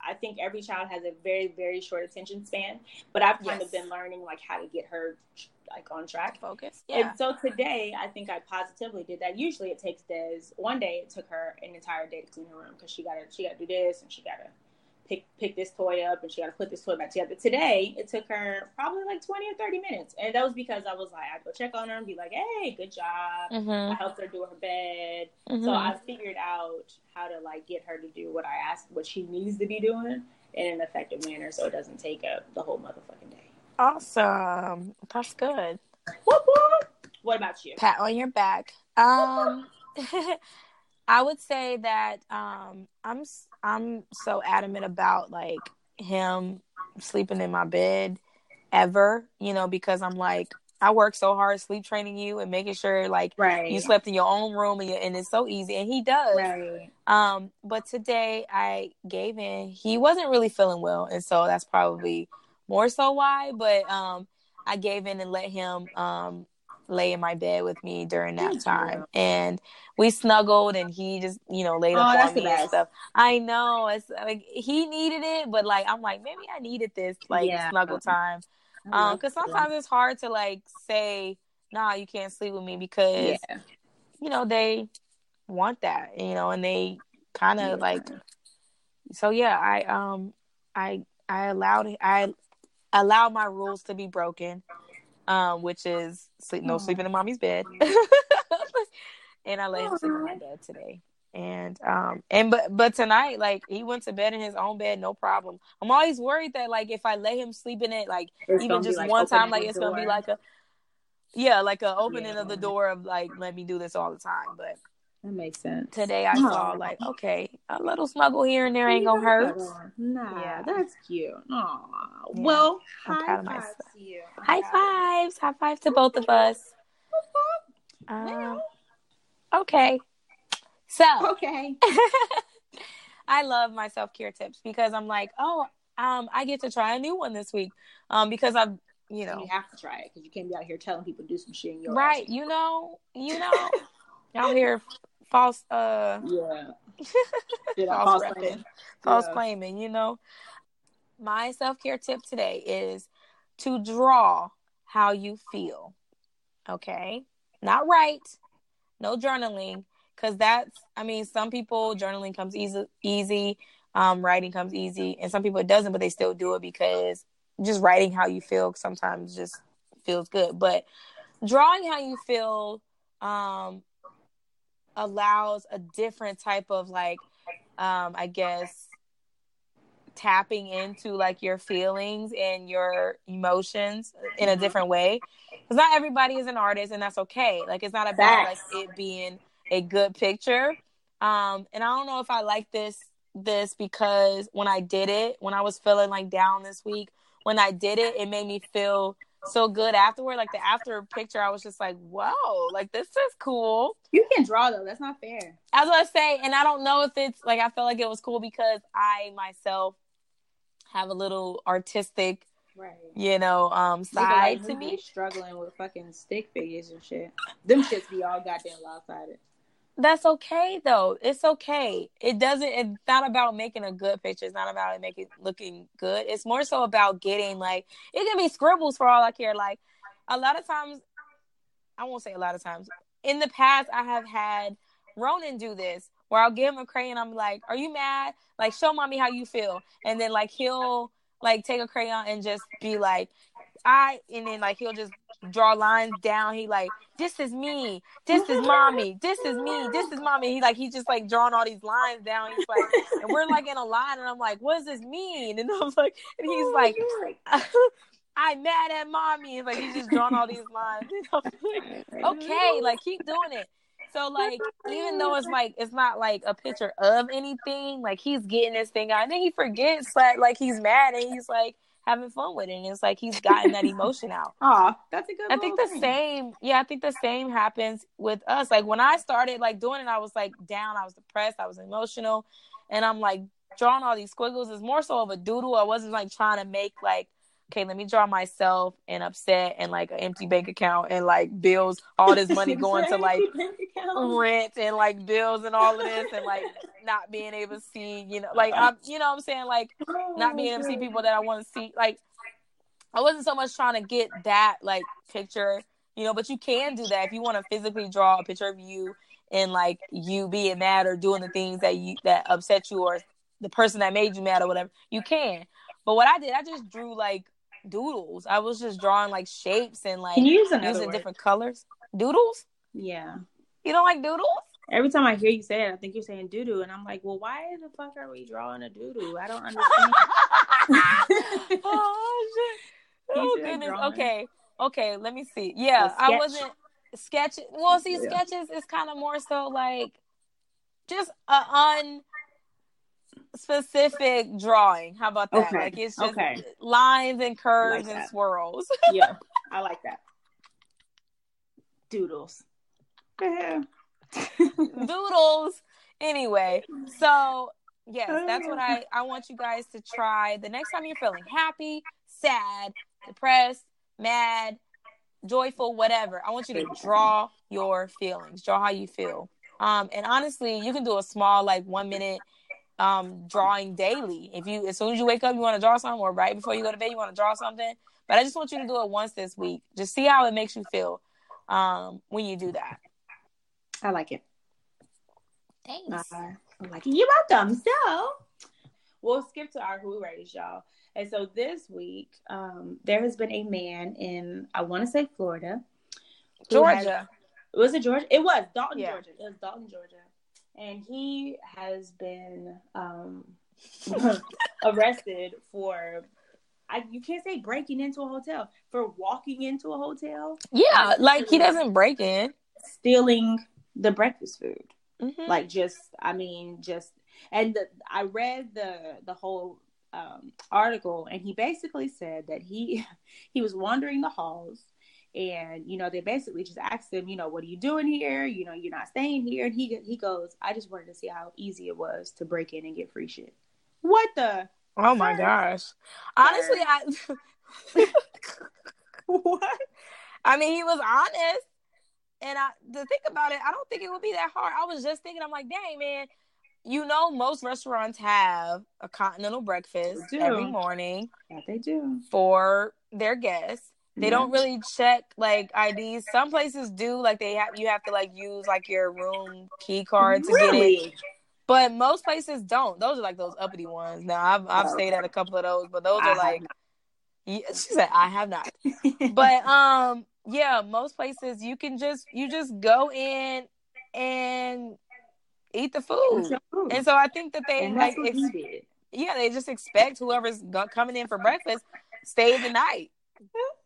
I think every child has a very, very short attention span. But I've kind Yes. of been learning like how to get her like on track. Focus. Yeah. And so today, I think I positively did that. Usually, it takes Des one day. It took her an entire day to clean her room because she got to she got to do this and she got to pick pick this toy up and she got to put this toy back together. Today, it took her probably like twenty or thirty minutes, and that was because I was like, I'd go check on her and be like, Hey, good job. I Mm-hmm. helped her do her bed. Mhm. So I figured out how to like get her to do what I asked, what she needs to be doing in an effective manner, so it doesn't take up the whole motherfucking day. awesome. That's good. Whoop, whoop. What about you? Pat on your back. Um, <laughs> I would say that um, I'm I'm so adamant about like him sleeping in my bed ever. You know, because I'm like I work so hard sleep training you and making sure like Right. you slept in your own room and, you, and it's so easy and he does Right. um but today i gave in he wasn't really feeling well and so that's probably more so why but um i gave in and let him um lay in my bed with me during that time. And we snuggled and he just you know laid Oh, up on me and stuff. I know. It's like he needed it but like i'm like maybe i needed this like Yeah. snuggle time. Um because sometimes it's hard to like say nah you can't sleep with me because yeah. you know they want that you know and they kind of Yeah. like so yeah i um i i allowed i allowed my rules to be broken um which is sleep no sleeping in mommy's bed. <laughs> <laughs> And i let him sleep in my bed today. And um and but but tonight, like he went to bed in his own bed, no problem. I'm always worried that like if I let him sleep in it, like It's even just like, one time, like it's gonna be like a yeah, like a opening of the door of like let me do this all the time. But That makes sense. today I saw like okay, a little snuggle here and there ain't gonna hurt. Nah, Yeah. that's cute. Aw. Yeah. Well, I'm high proud of myself. to you. High fives, high fives to both of us. Um, okay, so okay. <laughs> I love my self care tips because I'm like, oh, um, I get to try a new one this week. Um, because I've, you know, You have to try it because you can't be out here telling people to do some shit in your right, you know, you know, <laughs> out here false, uh, Yeah. <laughs> I false false claiming. false Yeah. claiming. You know, my self care tip today is to draw how you feel. Okay, not write, no journaling, because that's. I mean, some people journaling comes easy, easy. Um, writing comes easy, and some people it doesn't, but they still do it because just writing how you feel sometimes just feels good. But drawing how you feel um, allows a different type of like, um, I guess, tapping into like your feelings and your emotions in a Mhm. different way. Because not everybody is an artist, and that's okay. Like it's not about like it being a good picture. Um, and I don't know if I like this this because when I did it, when I was feeling like down this week, when I did it, it made me feel so good afterward. Like the after picture, I was just like, whoa, like this is cool. You can draw though. That's not fair. As I say, and I don't know if it's like I felt like it was cool because I myself have a little artistic, Right. you know, um side to me. Struggling with fucking stick figures and shit. Them shits be all goddamn lopsided. That's okay though. It's okay. It doesn't. It's not about making a good picture. It's not about it making looking good. It's more so about getting like it can be scribbles for all I care. Like a lot of times, I won't say a lot of times. In the past, I have had Ronan do this where I'll give him a crayon. I'm like, "Are you mad? Like, show mommy how you feel." And then like he'll like take a crayon and just be like, "I," and then like he'll just draw lines down. He like, "This is me. This is mommy. This is me. This is mommy." He like he just like drawing all these lines down. He's like, and we're like in a line, and I'm like, "What does this mean?" And I'm like, and he's oh, like. <laughs> I'm mad at mommy. And like he's just drawing all these lines. <laughs> Like, okay, like keep doing it. So like even though it's like it's not like a picture of anything, like he's getting this thing out, and then he forgets that like he's mad and he's like having fun with it, and it's like he's gotten that <laughs> emotion out. Aw, that's a good I think the thing. same, yeah, I think the same happens with us. Like when I started like doing it, I was like down, I was depressed, I was emotional, and I'm like drawing all these squiggles. It's more so of a doodle. I wasn't like trying to make like, okay, let me draw myself and upset and like an empty bank account and like bills, all this money <laughs> going to like rent and like bills and all of this and like not being able to see, you know, like I'm, you know, what I'm saying like not being able to see people that I want to see. Like, I wasn't so much trying to get that like picture, you know, but you can do that if you want to physically draw a picture of you and like you being mad or doing the things that you that upset you or the person that made you mad or whatever. You can. But what I did, I just drew like doodles. I was just drawing like shapes and like Can you use another using word? different colors. Doodles? Yeah. You don't like doodles? Every time I hear you say it, I think you're saying doo doo, and I'm like, well, why the fuck are we drawing a doo doo? I don't understand. <laughs> <laughs> oh shit! Oh goodness. drawing. Okay, okay. Let me see. Yeah, I wasn't sketching. Well, see, Yeah. sketches is kind of more so like just a unspecific drawing. How about that? Okay, Like it's just okay. lines and curves Like and swirls. <laughs> yeah, I like that. Doodles. <laughs> Doodles. Anyway, so yes, that's what I I want you guys to try. The next time you're feeling happy, sad, depressed, mad, joyful, whatever, I want you to draw your feelings. Draw how you feel. Um, and honestly, you can do a small like one minute um drawing daily. If you as soon as you wake up, you want to draw something, or right before you go to bed, you want to draw something. But I just want you to do it once this week. Just see how it makes you feel um when you do that. I like it. Thanks. Uh, I'm like, you're welcome. So we'll skip to our who raised y'all. And so this week, um, there has been a man in I want to say Florida. who has- Georgia. was it Georgia? It was Dalton, Yeah. Georgia. It was Dalton, Georgia. And he has been um, <laughs> arrested for. I, you can't say breaking into a hotel for walking into a hotel, Yeah, like he doesn't break in. stealing the breakfast food. Mhm. like just i mean just and the, i read the the whole um, article and he basically said that he <laughs> he was wandering the halls and you know they basically just asked him you know what are you doing here you know you're not staying here and he he goes i just wanted to see how easy it was to break in and get free shit what the oh my Sir. gosh. Honestly, I <laughs> what I mean he was honest. And I to think about it, I don't think it would be that hard. I was just thinking, I'm like, dang man, you know most restaurants have a continental breakfast every morning yeah they do for their guests. They don't really check like IDs. Some places do, like they have you have to like use like your room key card to get it. really But most places don't. Those are like those uppity ones. Now I've I've Oh, stayed at a couple of those, but those I are like yeah, she said I have not. <laughs> But um yeah, most places you can just you just go in and eat the food. And so I think that they and like ex- yeah, they just expect whoever's coming in for breakfast stay the night, <laughs>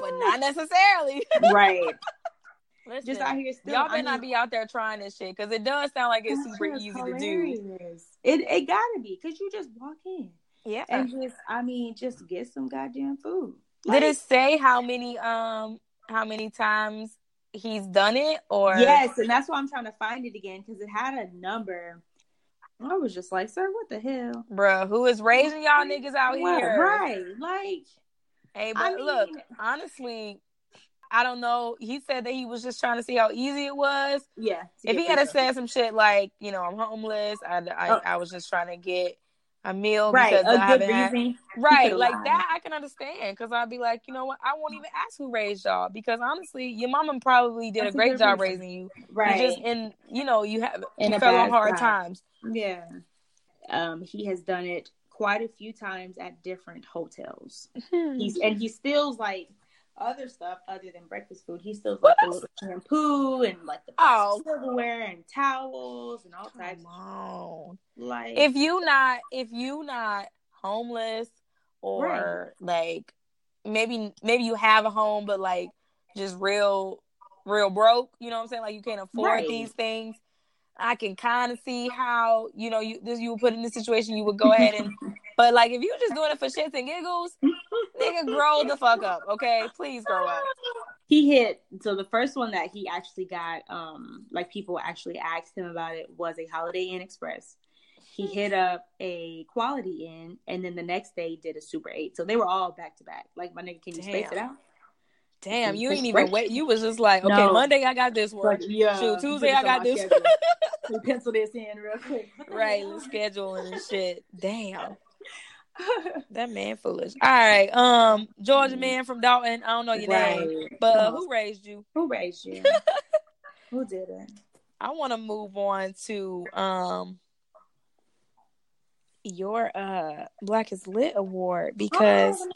but not necessarily. right <laughs> Listen, just out here still y'all I better not be out there trying this shit because it does sound like it's super easy to do. It it gotta be because you just walk in Yeah. and just I mean just get some goddamn food. Did it say how many um how many times he's done it or yes, and that's why I'm trying to find it again because it had a number. I was just like, sir, what the hell? bruh, who is raising y'all niggas out What? here? Right, like Hey, but I look, honestly, I don't know. He said that he was just trying to see how easy it was. yeah. If he had said some shit like, you know, I'm homeless, I, I, Oh. I was just trying to get a meal right, because I a good haven't had reason. right like lied. that. I can understand because I'd be like, you know what, I won't even ask who raised y'all because honestly, your mama probably did That's a a great good job reason. raising you. Right. You just in, you know, you have In you a fell on hard spot. times. Yeah. Um, he has done it quite a few times at different hotels. Hmm. He's and he steals like other stuff other than breakfast food. He steals like the little shampoo and like the Oh. silverware and towels and all types. Come on. Like if you not if you not homeless or like maybe maybe you have a home but like just real real broke you know what i'm saying like you can't afford Right. these things i can kind of see how you know you this you would put in this situation you would go ahead and <laughs> but like if you just doing it for shits and giggles nigga grow the fuck up okay? Please grow up. <laughs> He hit so the first one that he actually got um like people actually asked him about it was a holiday inn express. He hit up a quality inn and then the next day did a super eight. So they were all back to back. Like my nigga can you space it out damn you ain't even wait you was just like okay No. monday i got this one Like, yeah Shoot, Tuesday I got this. We <laughs> pencil this in real quick <laughs> right scheduling and shit damn <laughs> That man foolish. All right. Um, Georgia man from Dalton. I don't know your name, but uh, who raised you? who raised you who did it I want to move on to um your uh Black is Lit award because Oh,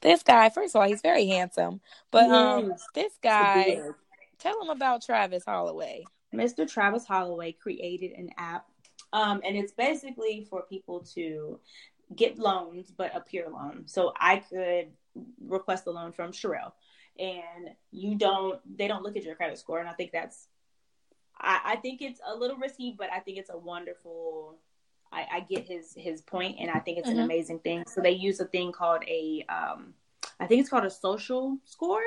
this guy, first of all, he's very handsome, but He um this guy, tell him about Travis Holloway. Mr. Travis Holloway created an app, um, and it's basically for people to get loans, but a pure loan. So I could request a loan from Sherelle, and you don't. They don't look at your credit score, and I think that's. I, I think it's a little risky, but I think it's a wonderful. I, I get his his point, and I think it's Mhm. an amazing thing. So they use a thing called a, um, I think it's called a social score.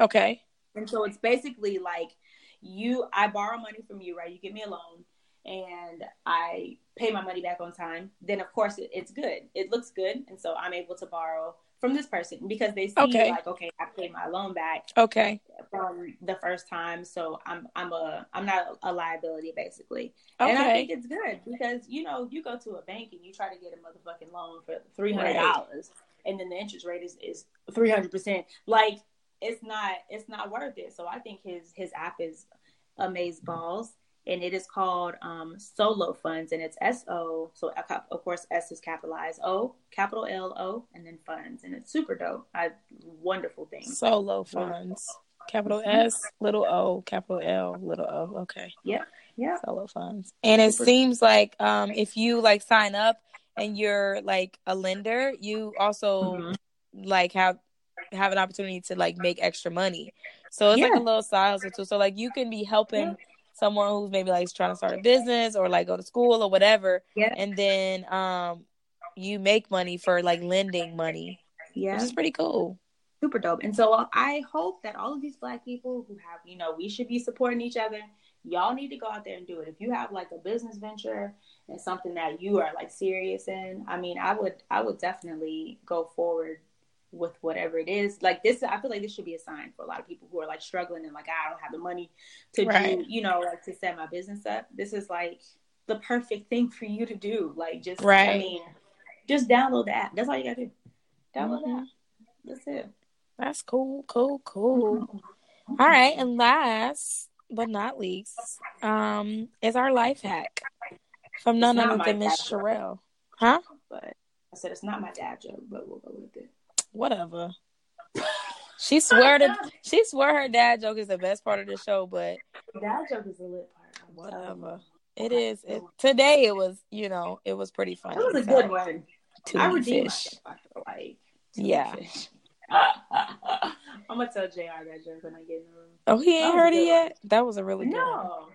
Okay. And so it's basically like you, I borrow money from you, right? You give me a loan and I pay my money back on time. Then, of course, it, it's good. It looks good. And so I'm able to borrow from this person because they see Okay. like, okay, I paid my loan back Okay. from the first time. So I'm, I'm a, I'm not a liability basically. And I think it's good because, you know, you go to a bank and you try to get a motherfucking loan for $300 and then the interest rate is, is 300%. Like, it's not it's not worth it. So I think his his app is amaze balls, and it is called um, SoLo Funds, and it's S O. So of course S is capitalized O, capital L O, and then funds, and it's super dope. I wonderful thing. Solo funds. Capital S, little O, capital L, little O. Okay. Yep. Yeah. solo funds. And it Super- seems like um if you like sign up and you're like a lender, you also Mhm. like have have an opportunity to like make extra money. So it's like a little side hustle too. So like you can be helping someone who's maybe like trying to start a business or like go to school or whatever, Yeah. and then um you make money for like lending money, Yeah. which is pretty cool. super dope. And so uh, I hope that all of these black people who have, you know, we should be supporting each other. Y'all need to go out there and do it. If you have like a business venture and something that you are like serious in, I mean, I would, I would definitely go forward with whatever it is. Like this, I feel like this should be a sign for a lot of people who are like struggling and like I don't have the money to Right. do, you know, like to set my business up. This is like the perfect thing for you to do. Like just, right. I mean, just download the app. That's all you gotta do. Download the Mhm. app. That's it. That's cool, cool, cool. All right, and last but not least, um, is our life hack from none other than Miss. Sherelle. Huh? But I said it's not my dad joke, but we'll go with it. Whatever. She swear to she swear her dad joke is the best part of the show, but Dad joke is the lit part. I'm whatever. It is. It, today it was, you know, it was pretty funny. That was a so, good one. to I eat redeemed fish. I feel like. Yeah. Fish. <laughs> I'm gonna tell Jr. that joke when I get in the room. Oh, he ain't heard it good. yet. That was a really good one. No,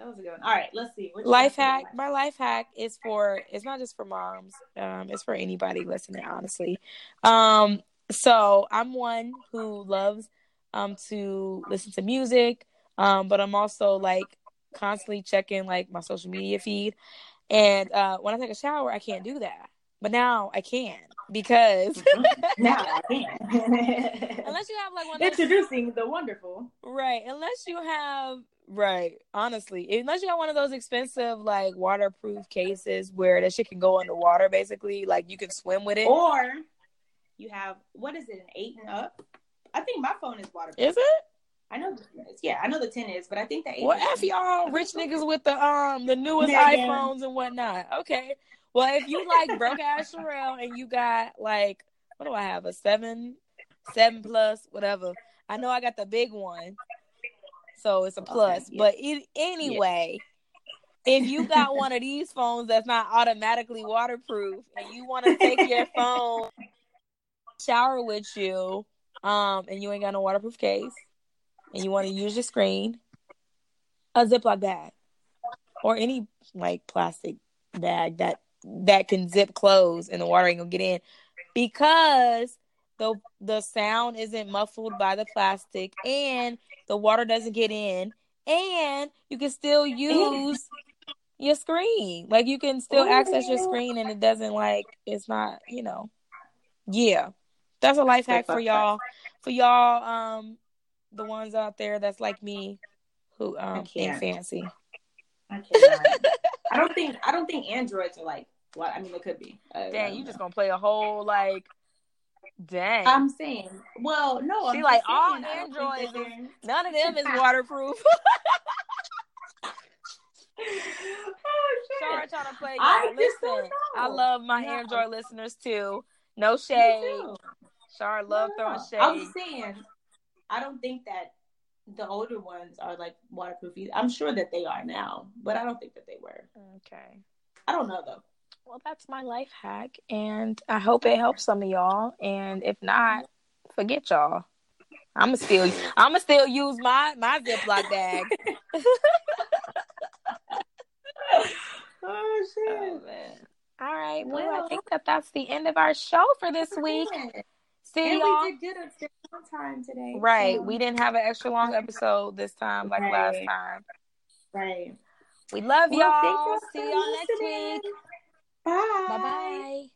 that was a good one. All right, let's see. What life hack my life hack is for it's not just for moms um it's for anybody listening honestly um so i'm one who loves um to listen to music um but i'm also like constantly checking like my social media feed and uh when i take a shower i can't do that but now i can because <laughs> now I <laughs> can. <laughs> unless you have like one of those Introducing the wonderful. Right. Unless you have right, honestly. Unless you got one of those expensive like waterproof cases where that shit can go underwater basically, like you can swim with it. Or you have what is it, an eight and up? I think my phone is waterproof. Is it? I know the Yeah, I know the ten is, but I think the eight. Well F y'all rich niggas with the um the newest Yeah, yeah. iPhones and whatnot. Okay. Well if you like broke ass Sherelle and you got like what do I have? A seven seven plus, whatever. I know I got the big one. So it's a plus. yeah. But it, anyway, if you got <laughs> one of these phones that's not automatically waterproof and you want to take your <laughs> phone shower with you, um, and you ain't got no waterproof case, and you want to use your screen, a Ziploc bag or any like plastic bag that that can zip close and the water ain't gonna get in because the the sound isn't muffled by the plastic and the water doesn't get in and you can still use your screen like you can still access your screen and it doesn't like it's not you know yeah that's a life hack for y'all for y'all um the ones out there that's like me who um ain't can't. fancy I cannot. <laughs> I don't think I don't think androids are like. Well, I mean, it could be. I dang don't you just gonna play a whole like dang I'm saying. Well, no. She I'm like, all saying, I don't think that androids none of them is <laughs> waterproof <laughs> oh Sorry, trying to play. I Listen, I love my No. Android listeners too. No shade. Char love No, throwing shade. I'm saying. I don't think that the older ones are like waterproof. I'm sure that they are now, but I don't think that they were. Okay. I don't know though. Well, that's my life hack, and I hope it helps some of y'all. And if not, forget y'all. I'ma still, I'ma still use my my Ziploc bag. <laughs> Oh shit! Oh, man. All right. Well, I think that that's the end of our show for this week. See And y'all. we did good at on time today. Right. so- We didn't have an extra long episode this time like last time. Right. We love Well, thank y'all. y'all See y'all next listening. week. Bye. Bye bye.